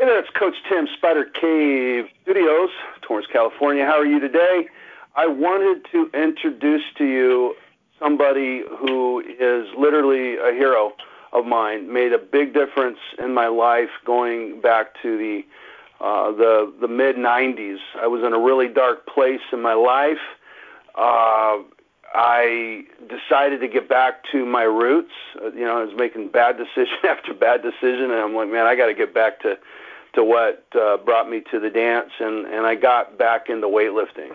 Hey there, it's Coach Tim, Spider Cave Studios, Torrance, California. How are you today? I wanted to introduce to you somebody who is literally a hero of mine, made a big difference in my life going back to the uh, the the mid '90s. I was in a really dark place in my life. Uh, I decided to get back to my roots. Uh, you know, I was making bad decision after bad decision, and I'm like, man, I got to get back to to what uh, brought me to the dance, and and I got back into weightlifting.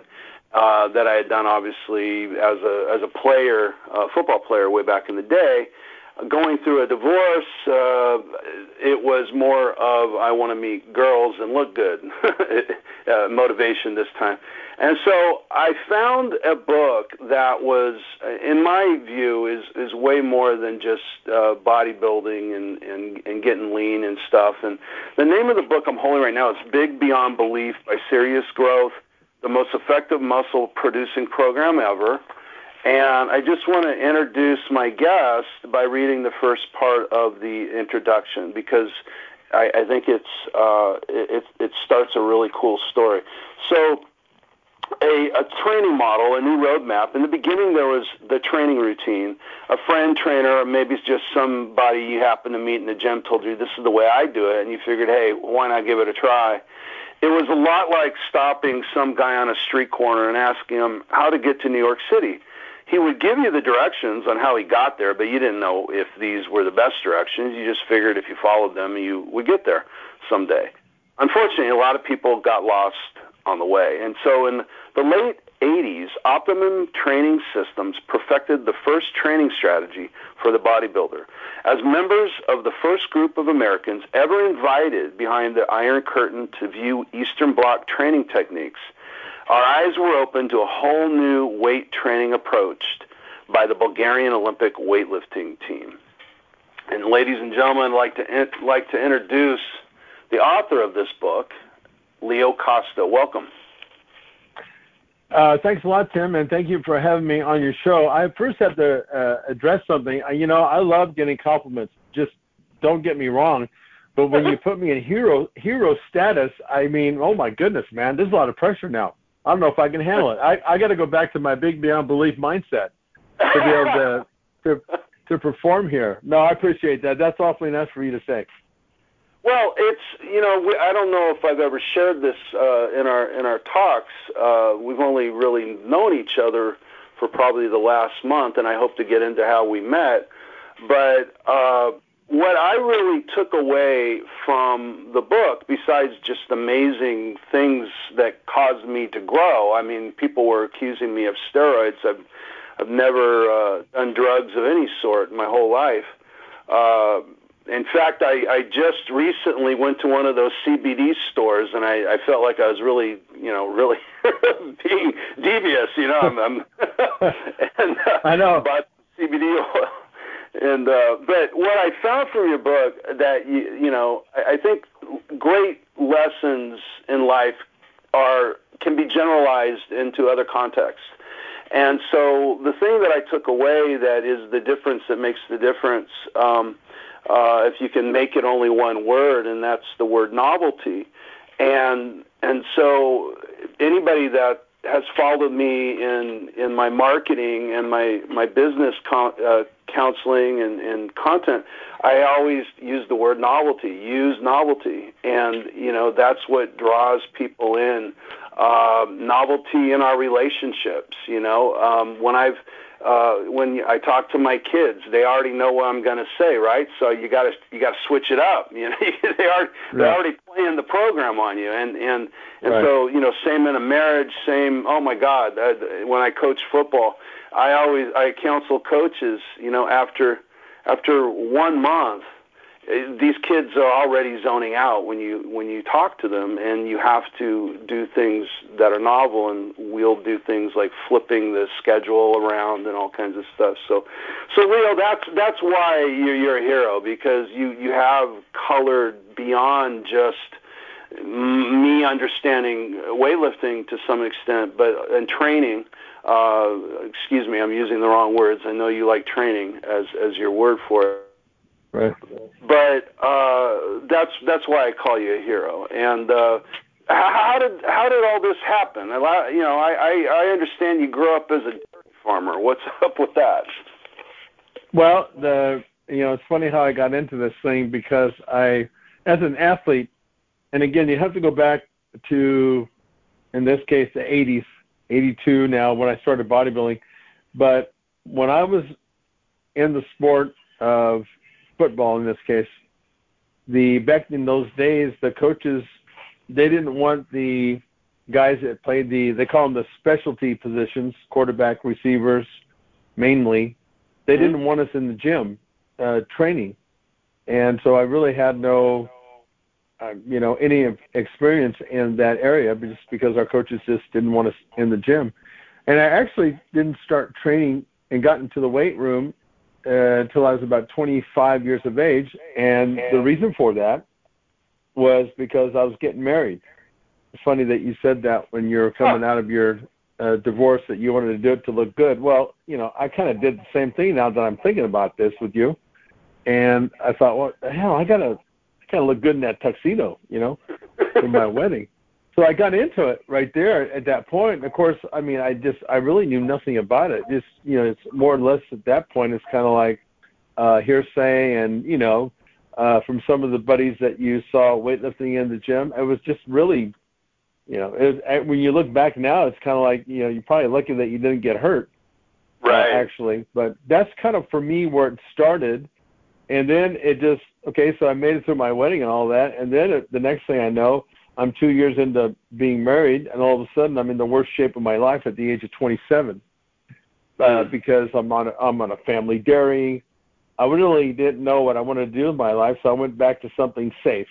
Uh, that I had done obviously as a as a player, a football player way back in the day. Going through a divorce, uh, it was more of I want to meet girls and look good uh, motivation this time. And so I found a book that was, in my view, is is way more than just uh, bodybuilding and, and and getting lean and stuff. And the name of the book I'm holding right now is Big Beyond Belief by Serious Growth, the most effective muscle producing program ever. And I just want to introduce my guest by reading the first part of the introduction because I, I think it's uh, it, it starts a really cool story. So a, a training model, a new roadmap. In the beginning, there was the training routine. A friend trainer, or maybe it's just somebody you happen to meet in the gym, told you this is the way I do it, and you figured, hey, why not give it a try? It was a lot like stopping some guy on a street corner and asking him how to get to New York City. He would give you the directions on how he got there, but you didn't know if these were the best directions. You just figured if you followed them, you would get there someday. Unfortunately, a lot of people got lost on the way. And so in the late 80s, Optimum Training Systems perfected the first training strategy for the bodybuilder. As members of the first group of Americans ever invited behind the Iron Curtain to view Eastern Bloc training techniques, our eyes were opened to a whole new weight training approach by the Bulgarian Olympic weightlifting team. And ladies and gentlemen, I'd like to, like to introduce the author of this book, Leo Costa. Welcome. Uh, thanks a lot, Tim, and thank you for having me on your show. I first have to uh, address something. You know, I love getting compliments. Just don't get me wrong, but when you put me in hero hero status, I mean, oh my goodness, man, there's a lot of pressure now. I don't know if I can handle it. I I got to go back to my big beyond belief mindset to be able to to to perform here. No, I appreciate that. That's awfully nice for you to say. Well, it's you know we, I don't know if I've ever shared this uh, in our in our talks. Uh, we've only really known each other for probably the last month, and I hope to get into how we met. But uh, what I really took away from the book, besides just amazing things that caused me to grow, I mean, people were accusing me of steroids. I've I've never uh, done drugs of any sort in my whole life. Uh, in fact, I, I just recently went to one of those CBD stores, and I, I felt like I was really, you know, really being devious. You know, I'm, I'm and uh, I know about CBD oil. And uh, but what I found from your book that you, you know, I, I think great lessons in life are can be generalized into other contexts. And so the thing that I took away that is the difference that makes the difference. Um, uh, if you can make it only one word, and that's the word novelty. And and so anybody that has followed me in in my marketing and my my business con- uh, counseling and, and content, I always use the word novelty. Use novelty, and you know that's what draws people in. Uh, novelty in our relationships. You know, um, when I've uh, when I talk to my kids, they already know what I'm going to say, right? So you got to you got to switch it up. You know, they are they're already playing the program on you, and and and right. so you know, same in a marriage, same. Oh my God, uh, when I coach football, I always I counsel coaches. You know, after after one month, these kids are already zoning out when you when you talk to them and you have to do things that are novel and we'll do things like flipping the schedule around and all kinds of stuff. So so leo that's that's why you're you're a hero because you you have colored beyond just me understanding weightlifting to some extent but and training uh excuse me i'm using the wrong words. I know you like training as as your word for it Right. But uh, that's that's why I call you a hero. And uh, how did how did all this happen? You know, I, I I understand you grew up as a farmer. What's up with that? Well, the you know it's funny how I got into this thing because I, as an athlete, and again you have to go back to, in this case the 80s, 82 now when I started bodybuilding, but when I was in the sport of football in this case, the back in those days the coaches they didn't want the guys that played the they call them the specialty positions, quarterback, receivers, mainly. They mm-hmm. didn't want us in the gym uh, training, and so I really had no, uh, you know, any experience in that area just because our coaches just didn't want us in the gym, and I actually didn't start training and got into the weight room until I was about 25 years of age, and the reason for that was because I was getting married. It's funny that you said that when you're coming out of your uh, divorce that you wanted to do it to look good. Well, you know, I kind of did the same thing now that I'm thinking about this with you, and I thought, well, hell, I gotta kind of look good in that tuxedo, you know, for my wedding. So I got into it right there at that point. Of course, I mean, I just I really knew nothing about it. Just you know, it's more or less at that point. It's kind of like uh, hearsay, and you know, uh, from some of the buddies that you saw weightlifting in the gym. It was just really, you know, it was, when you look back now, it's kind of like you know you're probably lucky that you didn't get hurt, uh, right? Uh, actually, but that's kind of for me where it started, and then it just okay. So I made it through my wedding and all that, and then it, the next thing I know, I'm two years into being married, and all of a sudden I'm in the worst shape of my life at the age of 27, uh, because I'm on a, I'm on a family dairy. I really didn't know what I wanted to do in my life, so I went back to something safe.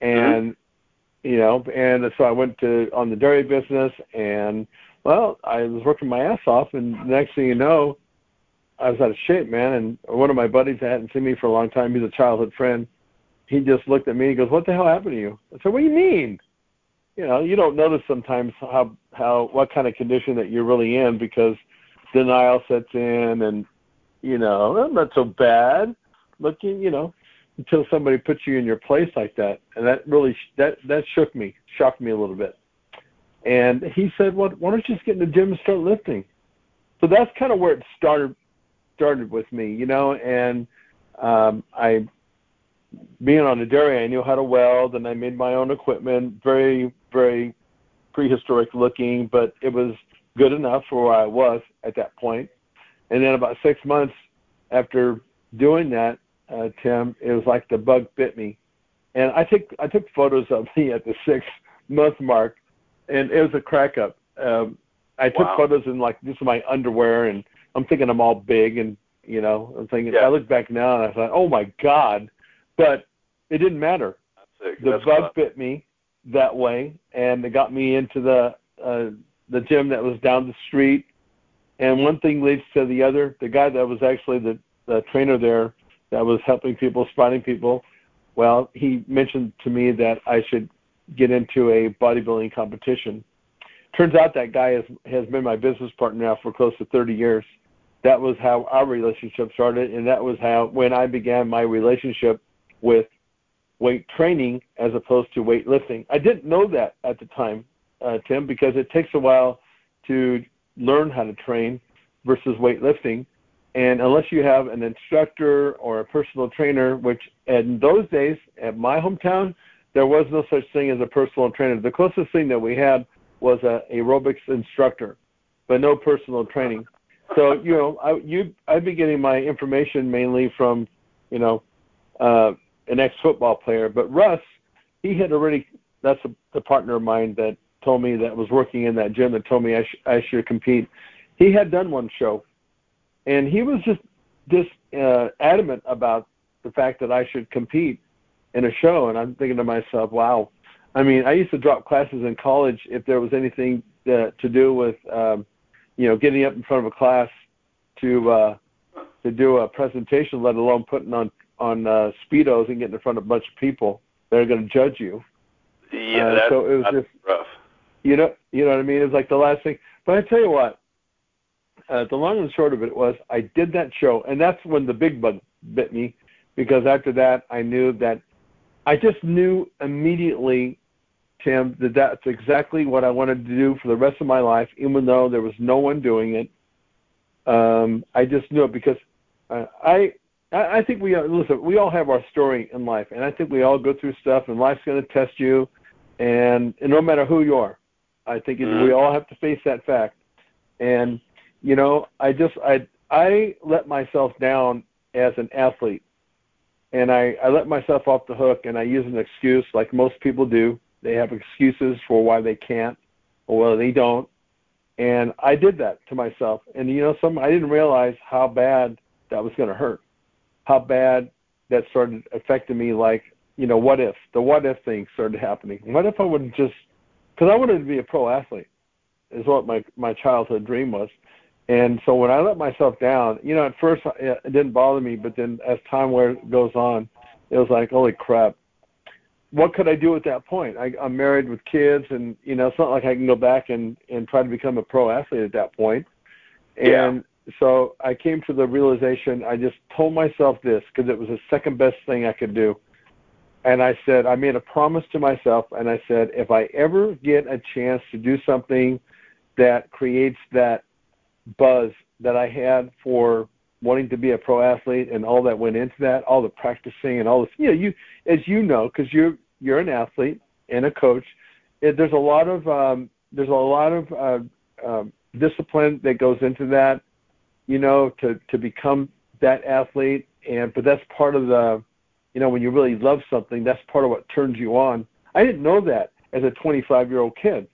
And mm-hmm. you know, and so I went to on the dairy business and well, I was working my ass off and the next thing you know, I was out of shape, man, and one of my buddies that hadn't seen me for a long time, he's a childhood friend, he just looked at me and he goes, What the hell happened to you? I said, What do you mean? You know, you don't notice sometimes how how what kind of condition that you're really in because denial sets in and you know, I'm not so bad looking, you know, until somebody puts you in your place like that. And that really, that, that shook me, shocked me a little bit. And he said, well, why don't you just get in the gym and start lifting? So that's kind of where it started, started with me, you know, and um, I, being on the dairy, I knew how to weld and I made my own equipment, very, very prehistoric looking, but it was good enough for where I was at that point. And then about six months after doing that, uh, Tim, it was like the bug bit me. And I took I took photos of me at the six month mark, and it was a crack up. Um, I took wow. photos in like this is my underwear, and I'm thinking I'm all big, and you know, I'm thinking. Yeah. I look back now and I thought, oh my god, but it didn't matter. The That's bug bit me that way, and it got me into the uh, the gym that was down the street and one thing leads to the other. The guy that was actually the, the trainer there that was helping people, spotting people, well, he mentioned to me that I should get into a bodybuilding competition. Turns out that guy has has been my business partner now for close to 30 years. That was how our relationship started, and that was how when I began my relationship with weight training as opposed to weightlifting. I didn't know that at the time, uh, Tim, because it takes a while to learn how to train versus weightlifting. And unless you have an instructor or a personal trainer, which in those days at my hometown, there was no such thing as a personal trainer. The closest thing that we had was a aerobics instructor, but no personal training. So you know, I you I'd be getting my information mainly from, you know, uh, an ex-football player. But Russ, he had already. That's a, the partner of mine that told me that was working in that gym that told me I, sh- I should compete. He had done one show, and he was just just uh, adamant about the fact that I should compete in a show. And I'm thinking to myself, wow. I mean, I used to drop classes in college if there was anything uh, to do with, um, you know, getting up in front of a class to uh, to do a presentation, let alone putting on on uh, speedos and getting in front of a bunch of people that are going to judge you. Yeah, uh, that's, so it was just rough. You know, you know what I mean? It was like the last thing. But I tell you what, uh, the long and short of it was I did that show, and that's when the big bug bit me, because after that I knew that I just knew immediately, Tim, that that's exactly what I wanted to do for the rest of my life, even though there was no one doing it. Um, I just knew it because uh, I I I think we listen. We all have our story in life, and I think we all go through stuff, and life's going to test you, and, and no matter who you are, I think mm-hmm. we all have to face that fact. And you know, I just I I let myself down as an athlete, and I I let myself off the hook, and I use an excuse like most people do. They have excuses for why they can't or why they don't, and I did that to myself. And you know, some I didn't realize how bad that was going to hurt, how bad that started affecting me. Like you know, what if the what if thing started happening? What if I wouldn't just because I wanted to be a pro athlete, is what my my childhood dream was. And so when I let myself down, you know, at first uh, it didn't bother me, but then as time goes on, it was like, holy crap, what could I do at that point? I, I'm married with kids, and you know, it's not like I can go back and and try to become a pro athlete at that. And yeah. So I came to the realization. I just told myself this because it was the second best thing I could do. And I said, I made a promise to myself, and I said, if I ever get a chance to do something that creates that buzz that I had for wanting to be a pro athlete and all that went into that, all the practicing and all this. You know, you as you know, because you're you're an athlete and a coach. It, there's a lot of um, there's a lot of uh, um, discipline that goes into that. You know, to to become that athlete, and but that's part of the, you know, when you really love something, that's part of what turns you on. I didn't know that as a 25 year old kid,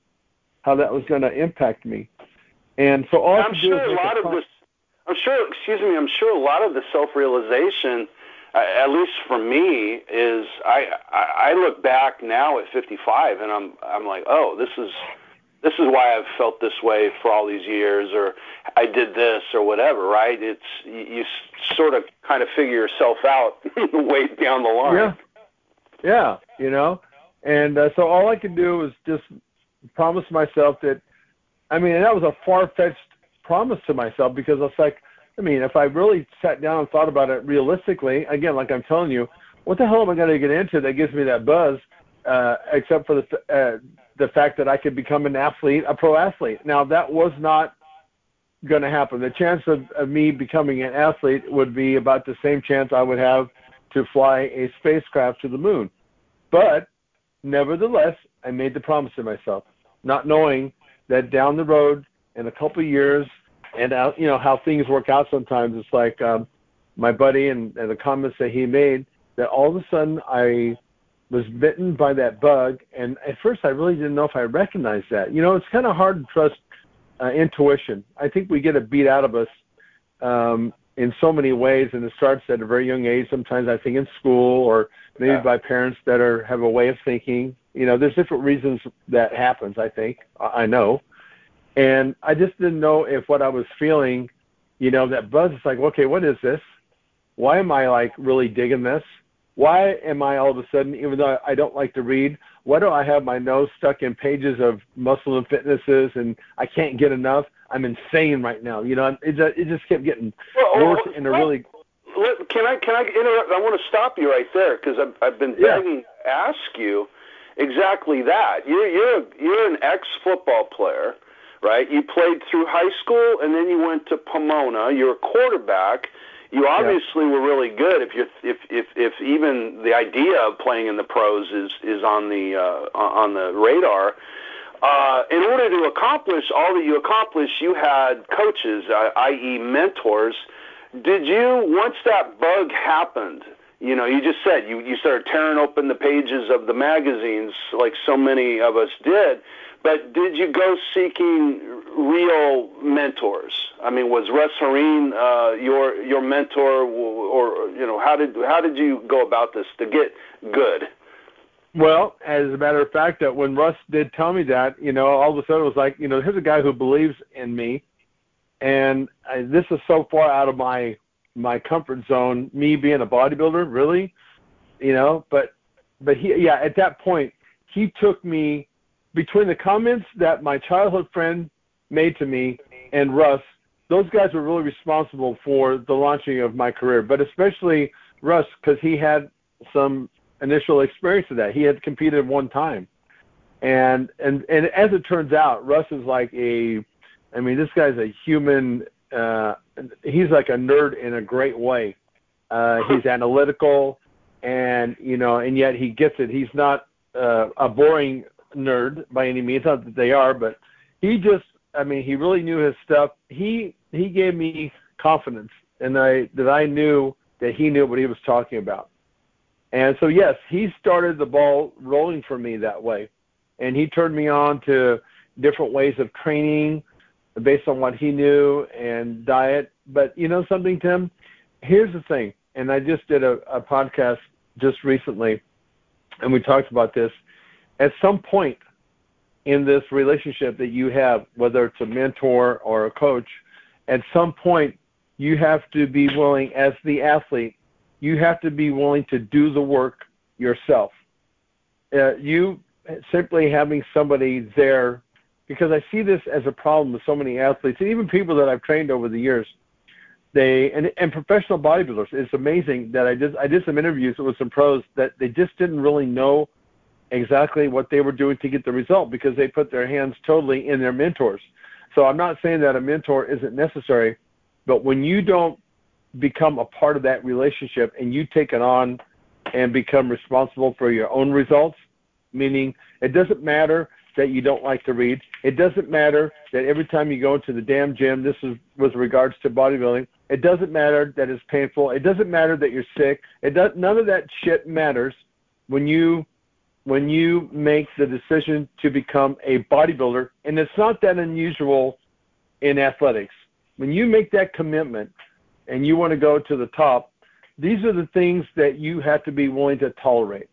how that was going to impact me. And so all I'm sure a lot of this. I'm sure. Excuse me. I'm sure a lot of the self-realization, uh, at least for me, is I, I I look back now at 55 and I'm I'm like, oh, this is this is why I've felt this way for all these years, or I did this, or whatever. Right? It's you, sort of kind of figure yourself out way down the line. Yeah. Yeah. You know, and uh, so all I could do was just promise myself that I mean, that was a far fetched promise to myself because it's like, I mean, if I really sat down and thought about it realistically, again, like I'm telling you, what the hell am I going to get into that gives me that buzz, uh, except for the uh, the fact that I could become an athlete, a pro athlete. Now that was not going to happen. The chance of, of me becoming an athlete would be about the same chance I would have to fly a spacecraft to the moon. But nevertheless, I made the promise to myself, not knowing that down the road in a couple of years, and uh, you know how things work out sometimes. It's like um, my buddy and, and the comments that he made that all of a sudden I was bitten by that bug, and at first I really didn't know if I recognized that. You know, it's kind of hard to trust uh, intuition. I think we get it beat out of us um, in so many ways, and it starts at a very young age. Sometimes I think in school, or maybe yeah. by parents that are have a way of thinking you know, there's different reasons that happens. I think I know, and I just didn't know if what I was feeling, you know, that buzz is like, okay, what is this? Why am I like really digging this? Why am I all of a sudden, even though I don't like to read, why do I have my nose stuck in pages of muscle and fitnesses and I can't get enough? I'm insane right now. You know, it just, it just kept getting well, oh, worse well, in a really. Can I can I interrupt? I want to stop you right there because I've I've been begging yeah. ask you exactly that. You're you're you're an ex football player, right? You played through high school and then you went to Pomona. You're a quarterback. You obviously yeah. were really good. If you if if if even the idea of playing in the pros is is on the uh, on the radar. Uh, in order to accomplish all that you accomplished, you had coaches, uh, i.e., mentors. Did you once that bug happened? you know, you just said you, you started tearing open the pages of the magazines like so many of us did. But did you go seeking real mentors? I mean, was Russ Horine uh, your your mentor, or, you know, how did how did you go about this to get good? Well, as a matter of fact, that when Russ did tell me that, you know, all of a sudden it was like, you know, here's a guy who believes in me, and I, this is so far out of my my comfort zone. Me being a bodybuilder, really, you know. But but he yeah at that point he took me between the comments that my childhood friend made to me and Russ. Those guys were really responsible for the launching of my career, but especially Russ because he had some initial experience of that. He had competed one time, and and and as it turns out, Russ is like a, I mean, this guy's a human. Uh, he's like a nerd in a great way. Uh, he's analytical, and you know, and yet he gets it. He's not uh, a boring nerd by any means. Not that they are, but he just, I mean, he really knew his stuff. He he gave me confidence, and I that I knew that he knew what he was talking about. And so, yes, he started the ball rolling for me that way. And he turned me on to different ways of training based on what he knew and diet. But you know something, Tim? Here's the thing. And I just did a, a podcast just recently, and we talked about this. At some point in this relationship that you have, whether it's a mentor or a coach, at some point you have to be willing, as the athlete, you have to be willing to do the work yourself. Uh, you simply having somebody there, because I see this as a problem with so many athletes, and even people that I've trained over the years. They and, and professional bodybuilders. It's amazing that I did I did some interviews with some pros that they just didn't really know exactly what they were doing to get the result because they put their hands totally in their mentors. So I'm not saying that a mentor isn't necessary, but when you don't become a part of that relationship and you take it on and become responsible for your own results, meaning it doesn't matter that you don't like to read. It doesn't matter that every time you go into the damn gym, this is with regards to bodybuilding. It doesn't matter that it's painful. It doesn't matter that you're sick. It does none of that shit matters when you when you make the decision to become a bodybuilder. And it's not that unusual in athletics. When you make that commitment and you want to go to the top, these are the things that you have to be willing to tolerate.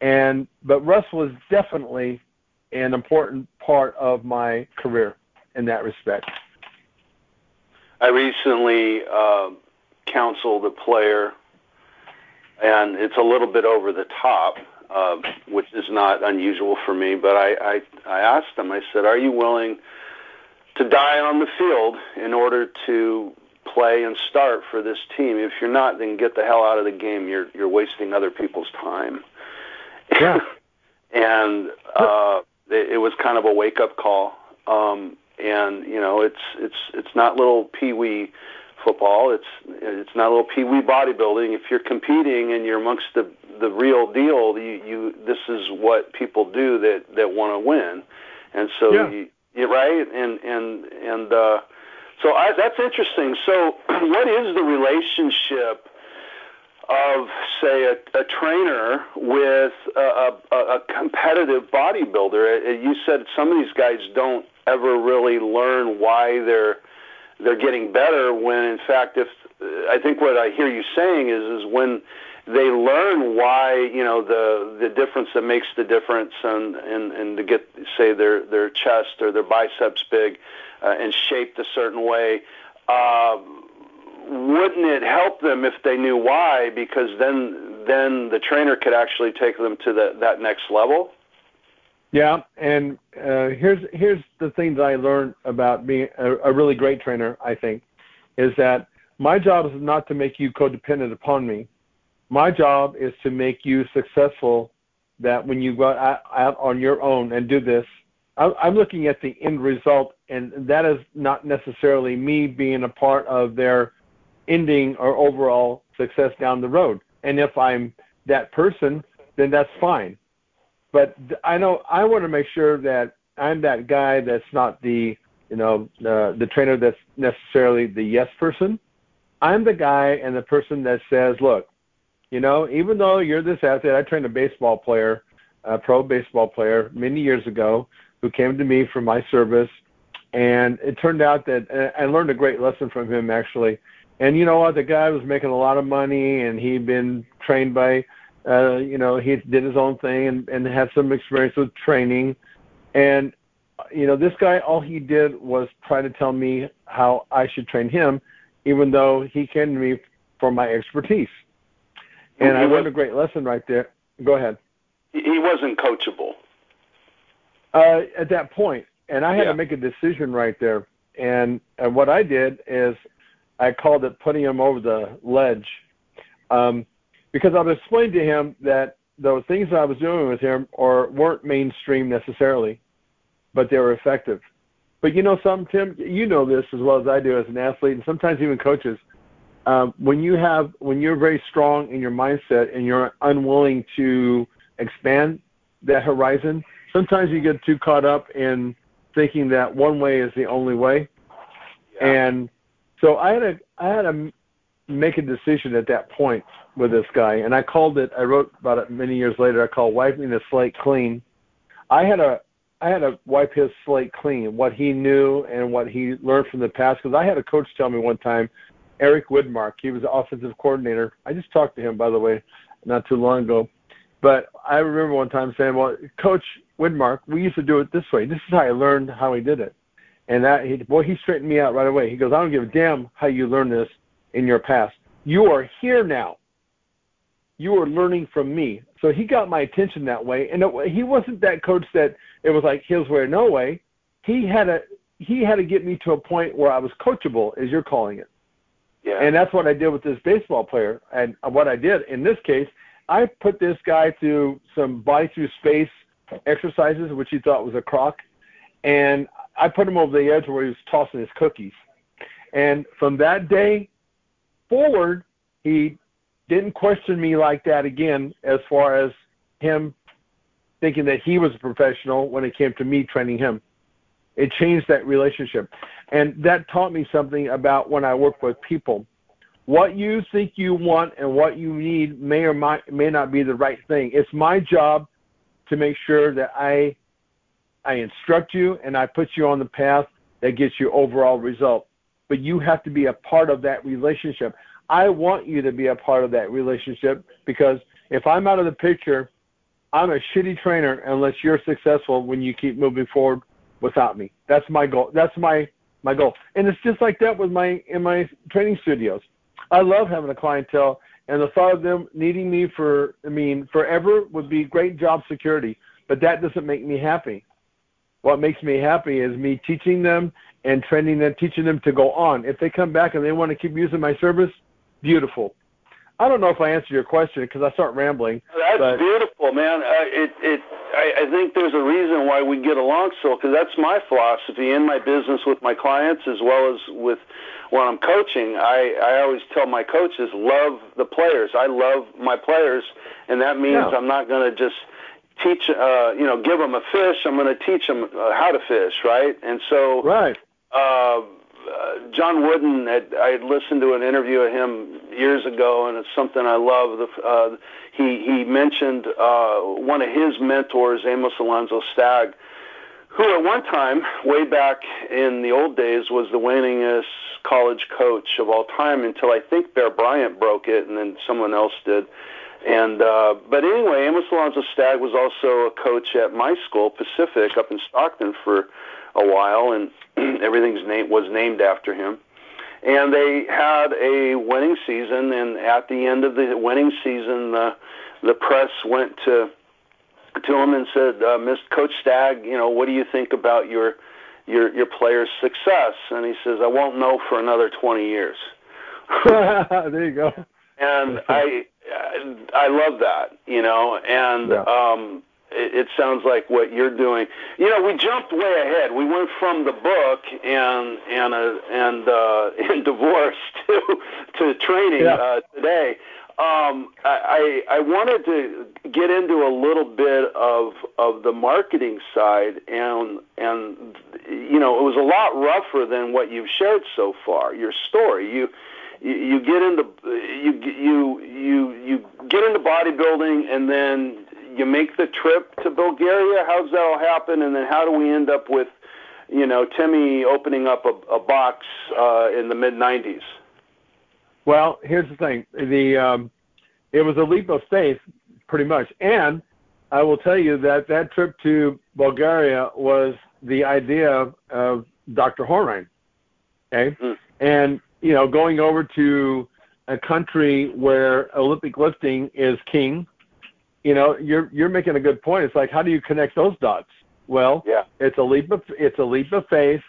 And but Russ was definitely an important part of my career in that respect. I recently uh, counseled a player, and it's a little bit over the top, which is not unusual for me. But I, I, I asked him. I said, "Are you willing to die on the field in order to play and start for this team. If you're not, then get the hell out of the game. You're you're wasting other people's time. Yeah. and uh, it, it was kind of a wake up call. Um, and you know, it's it's it's not little pee wee football. It's it's not a little pee wee bodybuilding. If you're competing and you're amongst the the real deal, you you this is what people do that that want to win. And so yeah. you, you right and and and uh so I, that's interesting. So, what is the relationship of, say, a, a trainer with a, a, a competitive bodybuilder? Uh, you said some of these guys don't ever really learn why they're they're getting better. When in fact, if I think what I hear you saying is is when they learn why you know the the difference that makes the difference and and and to get say their their chest or their biceps big uh, and shaped a certain way. Uh, wouldn't it help them if they knew why? Because then then the trainer could actually take them to the, that next level. Yeah, and uh, here's here's the thing that I learned about being a, a really great trainer. I think is that my job is not to make you codependent upon me. My job is to make you successful. That when you go out, out on your own and do this, I'm looking at the end result, and that is not necessarily me being a part of their ending or overall success down the road. And if I'm that person, then that's fine. But I know I want to make sure that I'm that guy that's not the you know the the trainer that's necessarily the yes person. I'm the guy and the person that says, look, you know, even though you're this athlete, I trained a baseball player, a pro baseball player many years ago who came to me for my service. And it turned out that uh, I learned a great lesson from him actually. And you know what? The guy was making a lot of money, and he'd been trained by, uh, you know, he did his own thing and, and had some experience with training. And you know, this guy, all he did was try to tell me how I should train him, even though he came to me for my expertise. And I learned a great lesson right there. Go ahead. He wasn't coachable uh, at that point, and I had yeah. to make a decision right there. And and what I did is I called it putting him over the ledge, um, because I've explained to him that the things I was doing with him or weren't mainstream necessarily, but they were effective. But you know something, Tim, you know this as well as I do as an athlete, and sometimes even coaches. Um, when you have when you're very strong in your mindset and you're unwilling to expand that horizon, sometimes you get too caught up in thinking that one way is the only way. Yeah. And so I had to I had to make a decision at that point with this guy, and I called it. I wrote about it many years later. I called wiping the slate clean. I had a I had to wipe his slate clean, what he knew and what he learned from the past. Because I had a coach tell me one time, Eric Widmark, he was the offensive coordinator. I just talked to him, by the way, not too long ago. But I remember one time saying, "Well, Coach Widmark, we used to do it this way. This is how I learned how he did it." And that, he, boy, he straightened me out right away. He goes, "I don't give a damn how you learned this in your past. You are here now. You are learning from me. So he got my attention that way. And it, he wasn't that coach that it was like his way or no way. He had a he had to get me to a point where I was coachable, as you're calling it. Yeah. And that's what I did with this baseball player. And what I did in this case, I put this guy through some body through space exercises, which he thought was a crock, and I put him over the edge where he was tossing his cookies. And from that day forward, he didn't question me like that again as far as him thinking that he was a professional when it came to me training him. It changed that relationship. And that taught me something about when I work with people. What you think you want and what you need may or might, may not be the right thing. It's my job to make sure that I I instruct you and I put you on the path that gets you overall result. But you have to be a part of that relationship. I want you to be a part of that relationship because if I'm out of the picture, I'm a shitty trainer unless you're successful when you keep moving forward without me. That's my goal. That's my my goal. And it's just like that with my in my training studios. I love having a clientele and the thought of them needing me for I mean forever would be great job security, but that doesn't make me happy. What makes me happy is me teaching them and training them, teaching them to go on. If they come back and they want to keep using my service, beautiful. I don't know if I answered your question because I start rambling. That's but... beautiful, man. Uh, it it I, I think there's a reason why we get along so because that's my philosophy in my business with my clients as well as with when I'm coaching. I I always tell my coaches love the players. I love my players, and that means yeah. I'm not going to just teach uh you know give them a fish i'm going to teach them uh, how to fish right and so right uh uh, John Wooden, had, I had listened to an interview of him years ago, and it's something I love. The, uh, he he mentioned uh, one of his mentors, Amos Alonzo Stagg, who at one time, way back in the old days, was the winningest college coach of all time until I think Bear Bryant broke it, and then someone else did. And uh, but anyway, Amos Alonzo Stagg was also a coach at my school, Pacific, up in Stockton for a while, and everything's name was named after him. And they had a winning season, and at the end of the winning season, the the press went to to him and said, uh, "Mr. Coach Stagg, you know, what do you think about your your your players' success?" And he says, "I won't know for another 20 years." there you go. And I I love that, you know, and yeah. um it, it sounds like what you're doing. You know, we jumped way ahead. We went from the book and and uh, and uh, and divorce to to training yeah. uh, today. Um, I I wanted to get into a little bit of of the marketing side, and and you know it was a lot rougher than what you've shared so far. Your story, you you, you get into you you you you get into bodybuilding, and then you make the trip to Bulgaria? How's that all happen? And then how do we end up with, you know, Timmy opening up a, a box uh, in the mid '90s? Well, here's the thing: the um, it was a leap of faith, pretty much. And I will tell you that that trip to Bulgaria was the idea of, of Dr. Horine. Okay, mm. and you know, going over to a country where Olympic lifting is king you know, you're you're making a good point. It's like how do you connect those dots? Well, yeah. it's a leap of it's a leap of faith.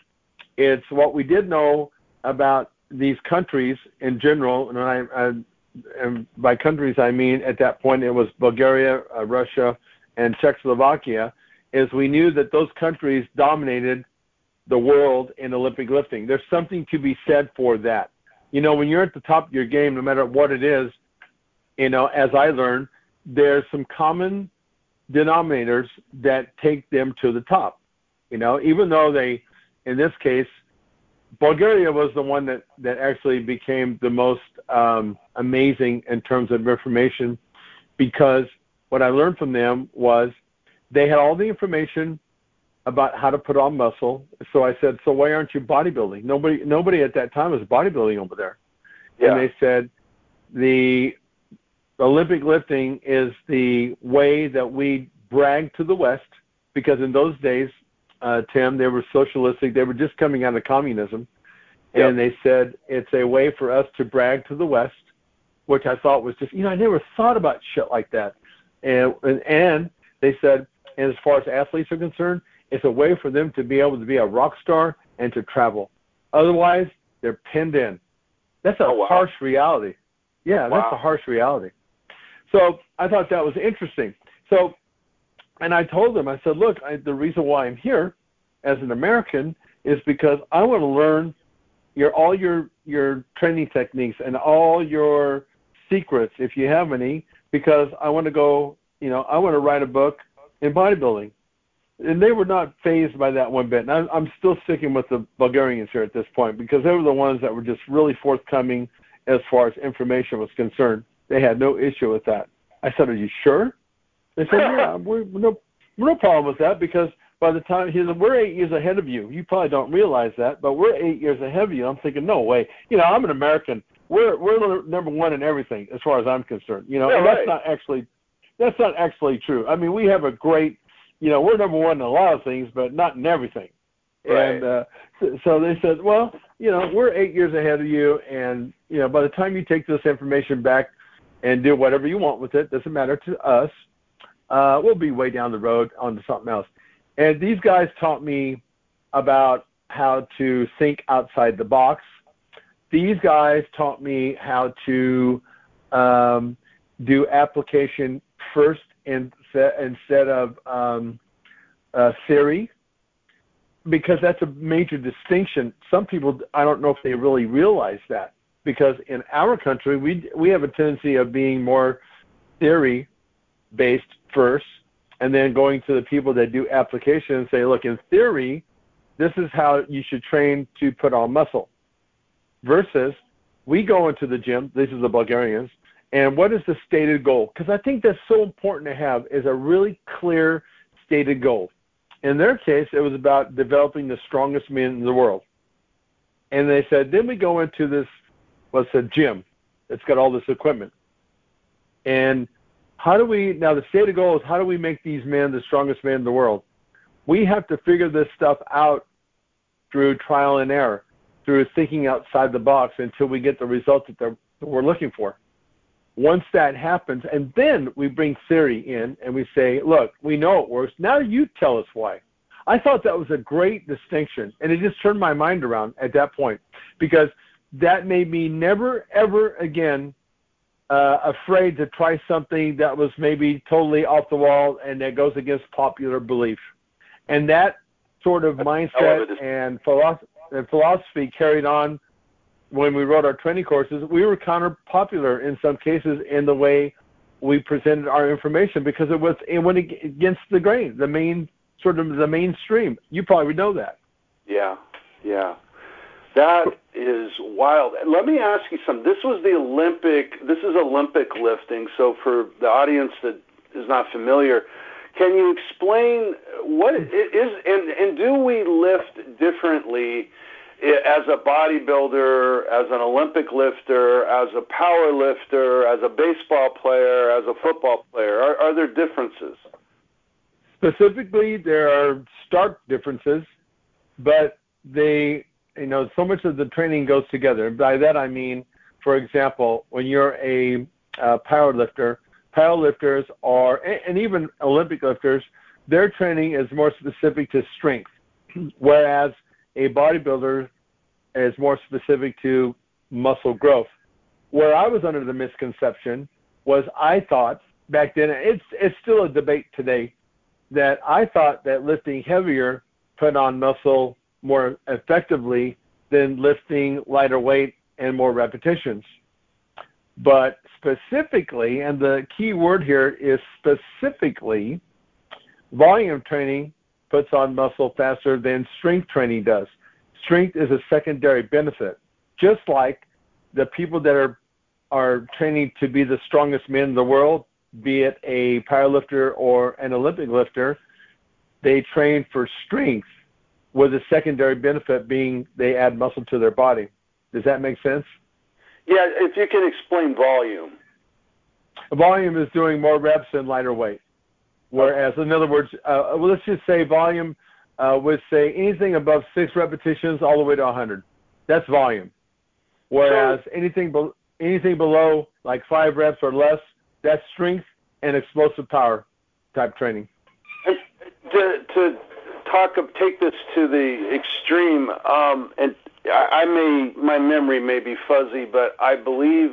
It's what we did know about these countries in general, and I, I and by countries I mean at that point it was Bulgaria, uh, Russia, and Czechoslovakia, is we knew that those countries dominated the world in Olympic lifting. There's something to be said for that. You know, when you're at the top of your game, no matter what it is, you know, as I learned, there's some common denominators that take them to the top. You know, even though they, in this case, Bulgaria was the one that, that actually became the most um, amazing in terms of information because what I learned from them was they had all the information about how to put on muscle. So I said, "So why aren't you bodybuilding?" Nobody nobody at that time was bodybuilding over there. Yeah. And they said the Olympic lifting is the way that we brag to the West because in those days, uh, Tim, they were socialistic. They were just coming out of communism. Yep. And they said it's a way for us to brag to the West, which I thought was just, you know, I never thought about shit like that. And, and, and they said, and as far as athletes are concerned, it's a way for them to be able to be a rock star and to travel. Otherwise, they're pinned in. That's a oh, wow. harsh reality. Yeah, wow. that's a harsh reality. So I thought that was interesting. So, and I told them, I said, look, I, the reason why I'm here as an American is because I want to learn your all your your training techniques and all your secrets, if you have any, because I want to go, you know, I want to write a book in bodybuilding and they were not phased by that one bit. And I'm, I'm still sticking with the Bulgarians here at this point because they were the ones that were just really forthcoming as far as information was concerned. They had no issue with that. I said, "Are you sure?" They said, "Yeah, we're no no problem with that because by the time he said, we're eight years ahead of you. You probably don't realize that, but we're eight years ahead of you." I'm thinking, "No way." You know, I'm an American. We're we're number one in everything as far as I'm concerned. You know, yeah, and right. that's not actually that's not actually true. I mean, we have a great you know, we're number one in a lot of things, but not in everything. Right. And uh, so, so they said, well, you know, we're eight years ahead of you, and you know, by the time you take this information back and do whatever you want with it, doesn't matter to us. Uh, we'll be way down the road onto something else. And these guys taught me about how to think outside the box. These guys taught me how to um, do application first and instead of um, uh, theory because that's a major distinction. Some people, I don't know if they really realize that because in our country, we we have a tendency of being more theory based first, and then going to the people that do application and say, look, in theory, this is how you should train to put on muscle. Versus, we go into the gym. this is the Bulgarians and what is the stated goal? Because I think that's so important to have is a really clear stated goal. In their case, it was about developing the strongest men in the world. And they said, then we go into this, what's a gym. It's got all this equipment. And how do we, now the state stated goal is how do we make these men the strongest men in the world? We have to figure this stuff out through trial and error, through thinking outside the box until we get the results that, that we're looking for. Once that happens, and then we bring theory in and we say, look, we know it works. Now you tell us why. I thought that was a great distinction, and it just turned my mind around at that point because that made me never, ever again uh, afraid to try something that was maybe totally off the wall and that goes against popular belief. And that sort of mindset and philosophy, and philosophy carried on when we wrote our training courses, we were counter popular in some cases in the way we presented our information because it was it went against the grain, the main sort of the mainstream. You probably know that. Yeah, yeah, that is wild. Let me ask you something. This was the Olympic. This is Olympic lifting. So for the audience that is not familiar, can you explain what is and and do we lift differently? as a bodybuilder, as an Olympic lifter, as a power lifter, as a baseball player, as a football player? Are, are there differences? Specifically, there are stark differences, but they, you know, so much of the training goes together. By that I mean, for example, when you're a uh, power lifter, power lifters are, and even Olympic lifters, their training is more specific to strength, whereas a bodybuilder is more specific to muscle growth. where I was under the misconception was I thought back then it's it's still a debate today that I thought that lifting heavier put on muscle more effectively than lifting lighter weight and more repetitions. But specifically, and the key word here is specifically, volume training puts on muscle faster than strength training does. Strength is a secondary benefit. Just like the people that are are training to be the strongest men in the world, be it a powerlifter or an Olympic lifter, they train for strength with a secondary benefit being they add muscle to their body. Does that make sense? Yeah, if you can explain volume. Volume is doing more reps in lighter weight. Whereas, in other words, uh, well, let's just say volume uh, would say anything above six repetitions all the way to 100. That's volume. Whereas so, anything be- anything below like five reps or less, that's strength and explosive power type training. To, to talk of take this to the extreme, um, and I, I may my memory may be fuzzy, but I believe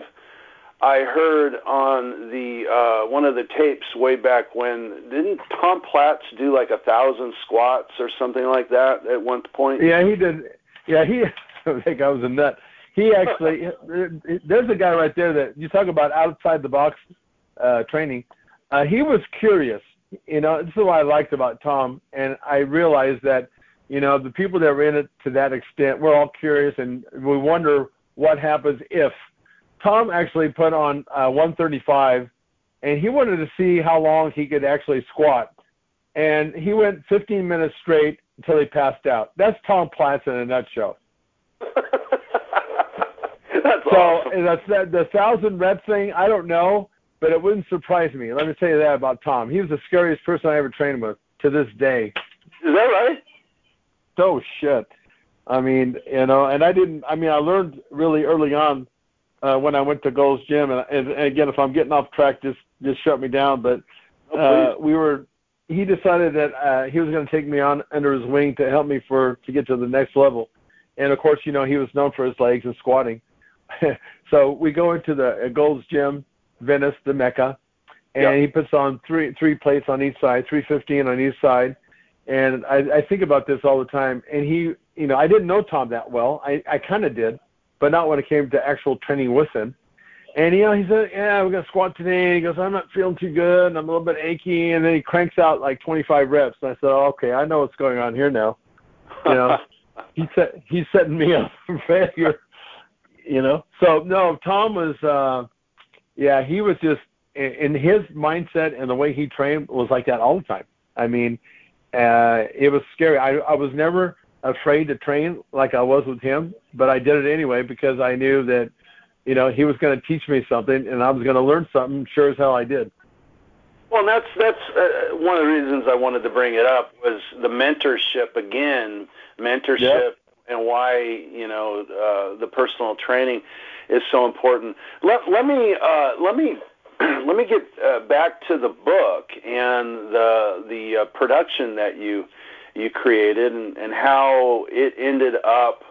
I heard on the uh, one of the tapes way back when didn't Tom Platz do like a thousand squats or something like that at one point? Yeah, he did. Yeah, he. I think I was a nut. He actually. there's a guy right there that you talk about outside the box uh, training. Uh, he was curious you know, this is what I liked about Tom, and I realized that, you know, the people that were in it to that extent, we're all curious, and we wonder what happens if. Tom actually put on uh, 135, and he wanted to see how long he could actually squat, and he went 15 minutes straight until he passed out. That's Tom Platz in a nutshell. That's so awesome. that's that the thousand rep thing. I don't know but it wouldn't surprise me. Let me tell you that about Tom. He was the scariest person I ever trained with to this day. Is that right? Oh shit. I mean, you know, and I didn't. I mean, I learned really early on uh, when I went to Gold's Gym, and, and, and again, if I'm getting off track, just just shut me down. But oh, uh, we were. He decided that uh, he was going to take me on under his wing to help me for to get to the next level, and of course, you know, he was known for his legs and squatting. so we go into the uh, Gold's Gym Venice, the Mecca, and yep. he puts on three three plates on each side, 315 on each side. And I, I think about this all the time. And he, you know, I didn't know Tom that well. I, I kind of did, but not when it came to actual training with him. And you know, he said, "Yeah, we're gonna squat today." He goes, "I'm not feeling too good. And I'm a little bit achy." And then he cranks out like 25 reps. And I said, oh, "Okay, I know what's going on here now." You know, he said he's setting me up for failure. You know, so no, Tom was. uh yeah, he was just in his mindset and the way he trained was like that all the time. I mean, uh, it was scary. I I was never afraid to train like I was with him, but I did it anyway because I knew that, you know, he was going to teach me something and I was going to learn something. Sure as hell, I did. Well, that's that's uh, one of the reasons I wanted to bring it up was the mentorship again, mentorship, yep. and why you know uh, the personal training is so important. Let, let me uh, let me let me get uh, back to the book and the the uh, production that you you created and, and how it ended up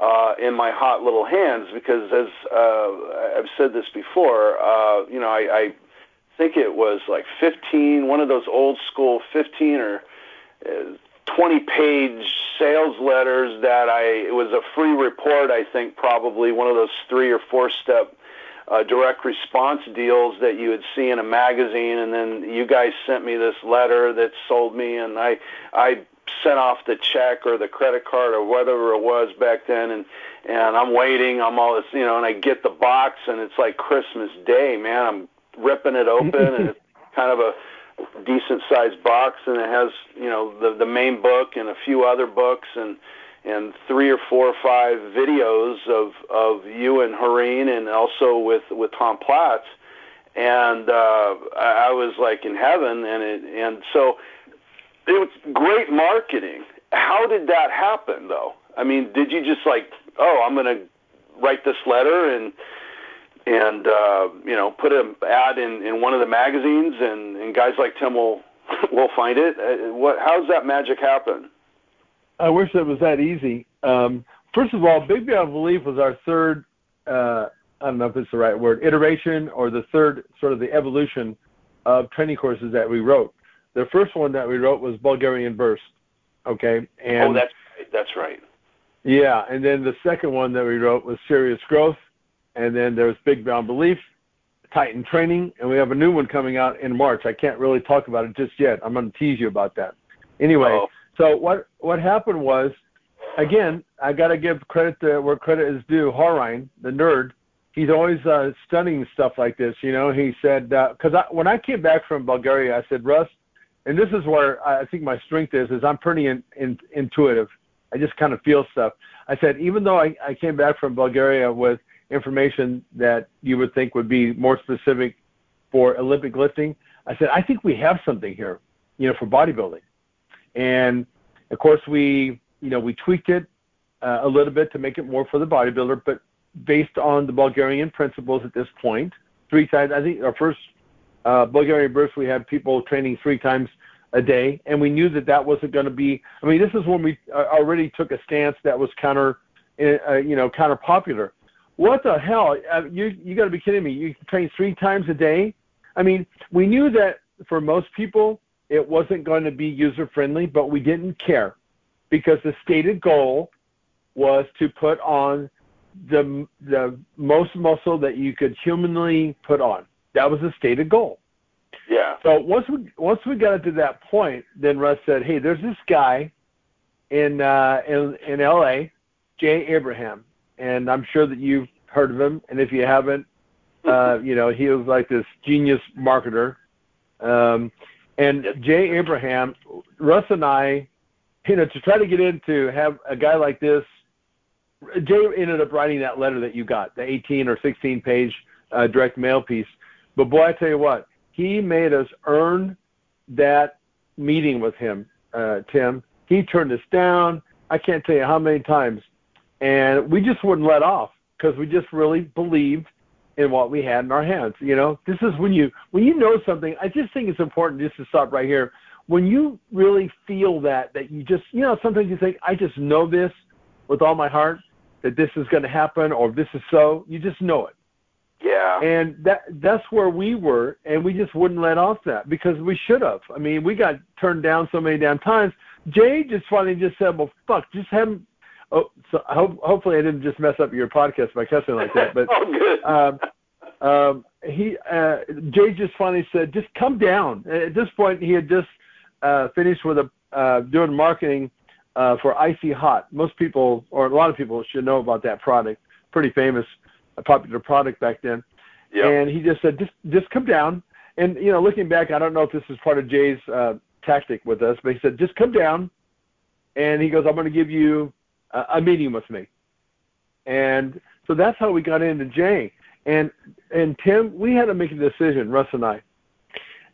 uh, in my hot little hands. Because as uh, I've said this before, uh, you know, I, I think it was like 15, one of those old school 15 or uh, 20 page sales letters that I it was a free report I think probably one of those three or four step uh, direct response deals that you would see in a magazine and then you guys sent me this letter that sold me and I I sent off the check or the credit card or whatever it was back then and and I'm waiting I'm all this you know and I get the box and it's like Christmas day man I'm ripping it open and it's kind of a decent sized box and it has you know the the main book and a few other books and and three or four or five videos of of you and Horine and also with with Tom Platz and uh I, I was like in heaven and it and so it was great marketing. How did that happen though? I mean did you just like oh I'm going to write this letter and and uh, you know put an ad in, in one of the magazines, and, and guys like Tim will will find it. Uh, what? How's that magic happen? I wish it was that easy. Um, first of all, Big Beyond Belief was our third uh, I don't know if it's the right word, iteration or the third sort of the evolution of training courses that we wrote. The first one that we wrote was Bulgarian Burst. Okay. And oh, that's. That's right. Yeah, and then the second one that we wrote was Serious Growth, and then there's Big Beyond Belief, Titan Training, and we have a new one coming out in March. I can't really talk about it just yet. I'm going to tease you about that. Anyway, oh. so what what happened was, again, I got to give credit to where credit is due. Horine, the nerd, he's always uh, studying stuff like this. You know, he said because uh, when I came back from Bulgaria, I said, Russ, and this is where I think my strength is, is I'm pretty in, in, intuitive. I just kind of feel stuff. I said, even though I, I came back from Bulgaria with information that you would think would be more specific for Olympic lifting, I said, I think we have something here, you know, for bodybuilding. And of course, we, you know, we tweaked it uh, a little bit to make it more for the bodybuilder, but based on the Bulgarian principles at this point, three times, I think our first uh, Bulgarian burst, we had people training three times a day, and we knew that that wasn't going to be. I mean, this is when we uh, already took a stance that was counter, uh, you know, counter popular. What the hell? Uh, you you got to be kidding me! You train three times a day. I mean, we knew that for most people it wasn't going to be user friendly, but we didn't care because the stated goal was to put on the the most muscle that you could humanly put on. That was the stated goal. Yeah. So once we once we got to that point, then Russ said, "Hey, there's this guy in uh, in in L.A., Jay Abraham, and I'm sure that you've heard of him. And if you haven't, uh, you know, he was like this genius marketer. Um, and Jay Abraham, Russ and I, you know, to try to get in to have a guy like this, Jay ended up writing that letter that you got, the 18 or 16 page uh, direct mail piece. But boy, I tell you what, he made us earn that meeting with him, uh, Tim. He turned us down. I can't tell you how many times. And we just wouldn't let off because we just really believed in what we had in our hands. You know, this is when you when you know something. I just think it's important just to stop right here. When you really feel that that you just you know sometimes you think I just know this with all my heart that this is going to happen or this is so. You just know it. Yeah. And that that's where we were, and we just wouldn't let off that because we should have. I mean, we got turned down so many damn times. Jay just finally just said, "Well, fuck, just have him." Oh, so hope, hopefully I didn't just mess up your podcast by cussing like that. But oh, good. Um, um, he uh, Jay just finally said, "Just come down." At this point, he had just uh, finished with a uh, doing marketing uh, for Icy Hot. Most people, or a lot of people, should know about that product. Pretty famous a popular product back then. Yep. And he just said, just just come down. And you know, looking back, I don't know if this is part of Jay's uh, tactic with us, but he said, just come down. And he goes, I'm going to give you a meeting with me. And so that's how we got into Jay. And and Tim, we had to make a decision, Russ and I.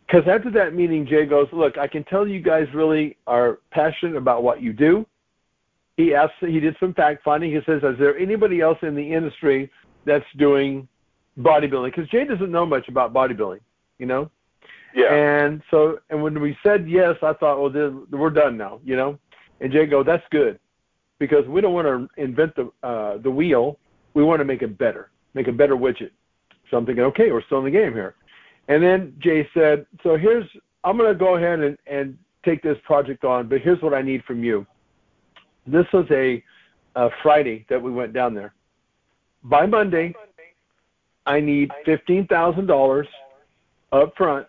Because after that meeting, Jay goes, look, I can tell you guys really are passionate about what you do. He asked, he did some fact finding. He says, is there anybody else in the industry that's doing bodybuilding because Jay doesn't know much about bodybuilding, you know. Yeah. And so, and when we said yes, I thought, well, then we're done now, you know. And Jay goes, that's good, because we don't want to invent the uh, the wheel. We want to make it better, make a better widget. So I'm thinking, okay, we're still in the game here. And then Jay said, so here's, I'm going to go ahead and, and take this project on, but here's what I need from you. This was a, a Friday that we went down there by Monday, I need $15,000 up front.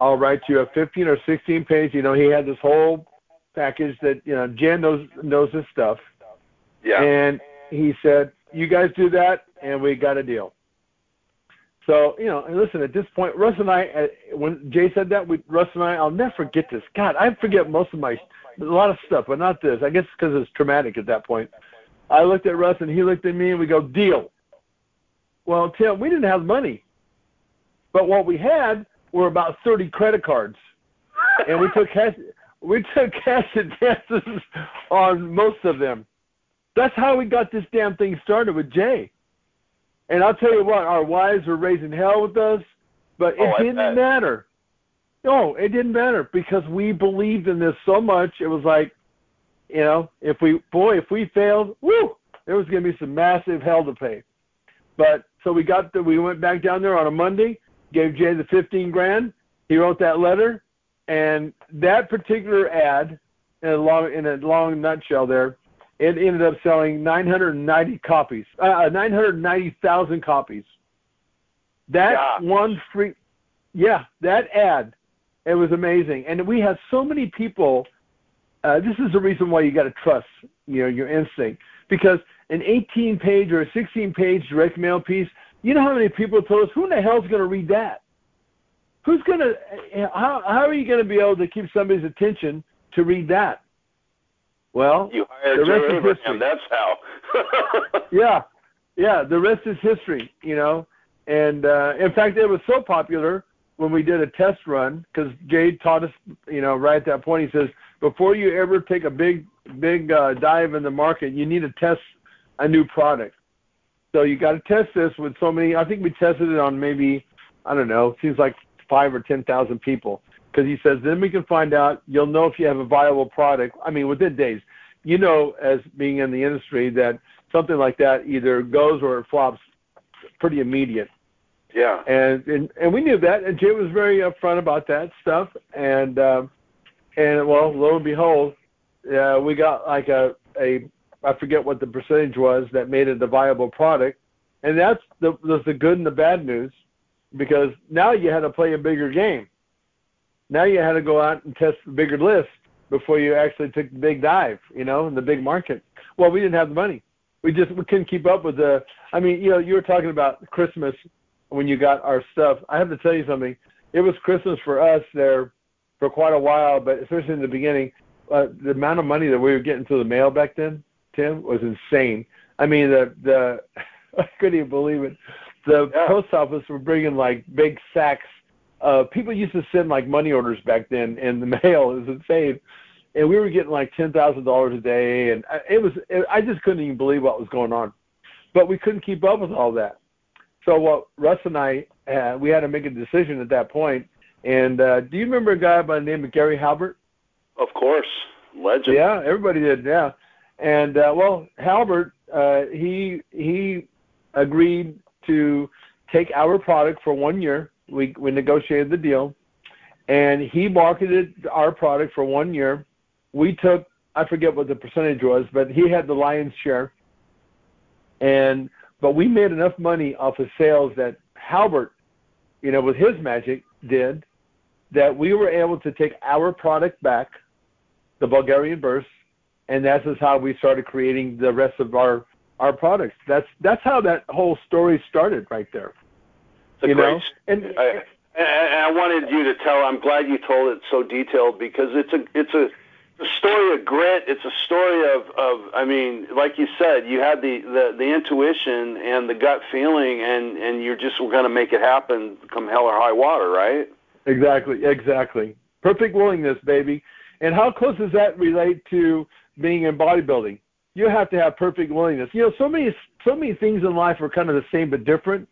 I'll write you a 15 or 16 page. You know, he had this whole package that, you know, Jay knows, knows his stuff. Yeah. And he said, you guys do that and we got a deal. So, you know, and listen, at this point, Russ and I, uh, when Jay said that, we, Russ and I, I'll never forget this. God, I forget most of my, a lot of stuff, but not this. I guess because it's traumatic at that point. I looked at Russ and he looked at me and we go, deal. Well, Tim, we didn't have money. But what we had were about 30 credit cards. And we took cash we took cash advances on most of them. That's how we got this damn thing started with Jay. And I'll tell you what, our wives were raising hell with us, but it oh, didn't matter. No, it didn't matter because we believed in this so much. It was like, you know, if we boy, if we failed, woo, there was going to be some massive hell to pay. But So we got the, we went back down there on a Monday, gave Jay the 15 grand. He wrote that letter, and that particular ad, in a long in a long nutshell, there, it ended up selling 990 copies, uh, 990,000 copies. That Yeah. one free, yeah, that ad, it was amazing, and we had so many people. Uh, this is the reason why you got to trust, you know, your instinct, because an 18 page or a 16 page direct mail piece, you know how many people told us, who in the hell's going to read that? Who's going to, how, how are you going to be able to keep somebody's attention to read that? Well, You hired The Joe is history. That's how. yeah, yeah. The rest is history, you know. And uh, in fact, it was so popular when we did a test run because Jade taught us, you know, right at that point. He says, before you ever take a big, big uh, dive in the market, you need to test a new product. So you got to test this with so many. I think we tested it on maybe, I don't know, seems like five or ten thousand people. Because he says, then we can find out. You'll know if you have a viable product. I mean, within days. You know, as being in the industry, that something like that either goes or it flops pretty immediate. yeah. And and, and we knew that, and Jay was very upfront about that stuff. And um, and well, lo and behold, uh, we got like a a I forget what the percentage was that made it a viable product, and that's the that's the good and the bad news, because now you had to play a bigger game. Now you had to go out and test a bigger list before you actually took the big dive, you know, in the big market. Well, we didn't have the money. We just we couldn't keep up with the. I mean, you know, you were talking about Christmas when you got our stuff. I have to tell you something. It was Christmas for us there for quite a while, but especially in the beginning, uh, the amount of money that we were getting through the mail back then, Tim, was insane. I mean, the the I couldn't even believe it. The Yeah. post office were bringing like big sacks. Uh, people used to send like money orders back then in the mail. It was insane, and we were getting like ten thousand dollars a day, and it was. It, I just couldn't even believe what was going on, but we couldn't keep up with all that. So what Russ and I, uh, we had to make a decision at that point. And uh, do you remember a guy by the name of Gary Halbert? Of course. Legend. Yeah, everybody did. Yeah, and uh, well, Halbert, uh, he he agreed to take our product for one year. We we negotiated the deal, and he marketed our product for one year. We took I forget what the percentage was, but he had the lion's share. And but we made enough money off of sales that Halbert, you know, with his magic did that we were able to take our product back, the Bulgarian burst, and that's how we started creating the rest of our our products. That's that's how that whole story started right there. It's a you great know, and I, I wanted you to tell. I'm glad you told it so detailed because it's a it's a, a story of grit. It's a story of of. I mean, like you said, you had the the, the intuition and the gut feeling, and and you're just going to make it happen, come hell or high water, right? Exactly, exactly. Perfect willingness, baby. And how close does that relate to being in bodybuilding? You have to have perfect willingness. You know, so many so many things in life are kind of the same but different.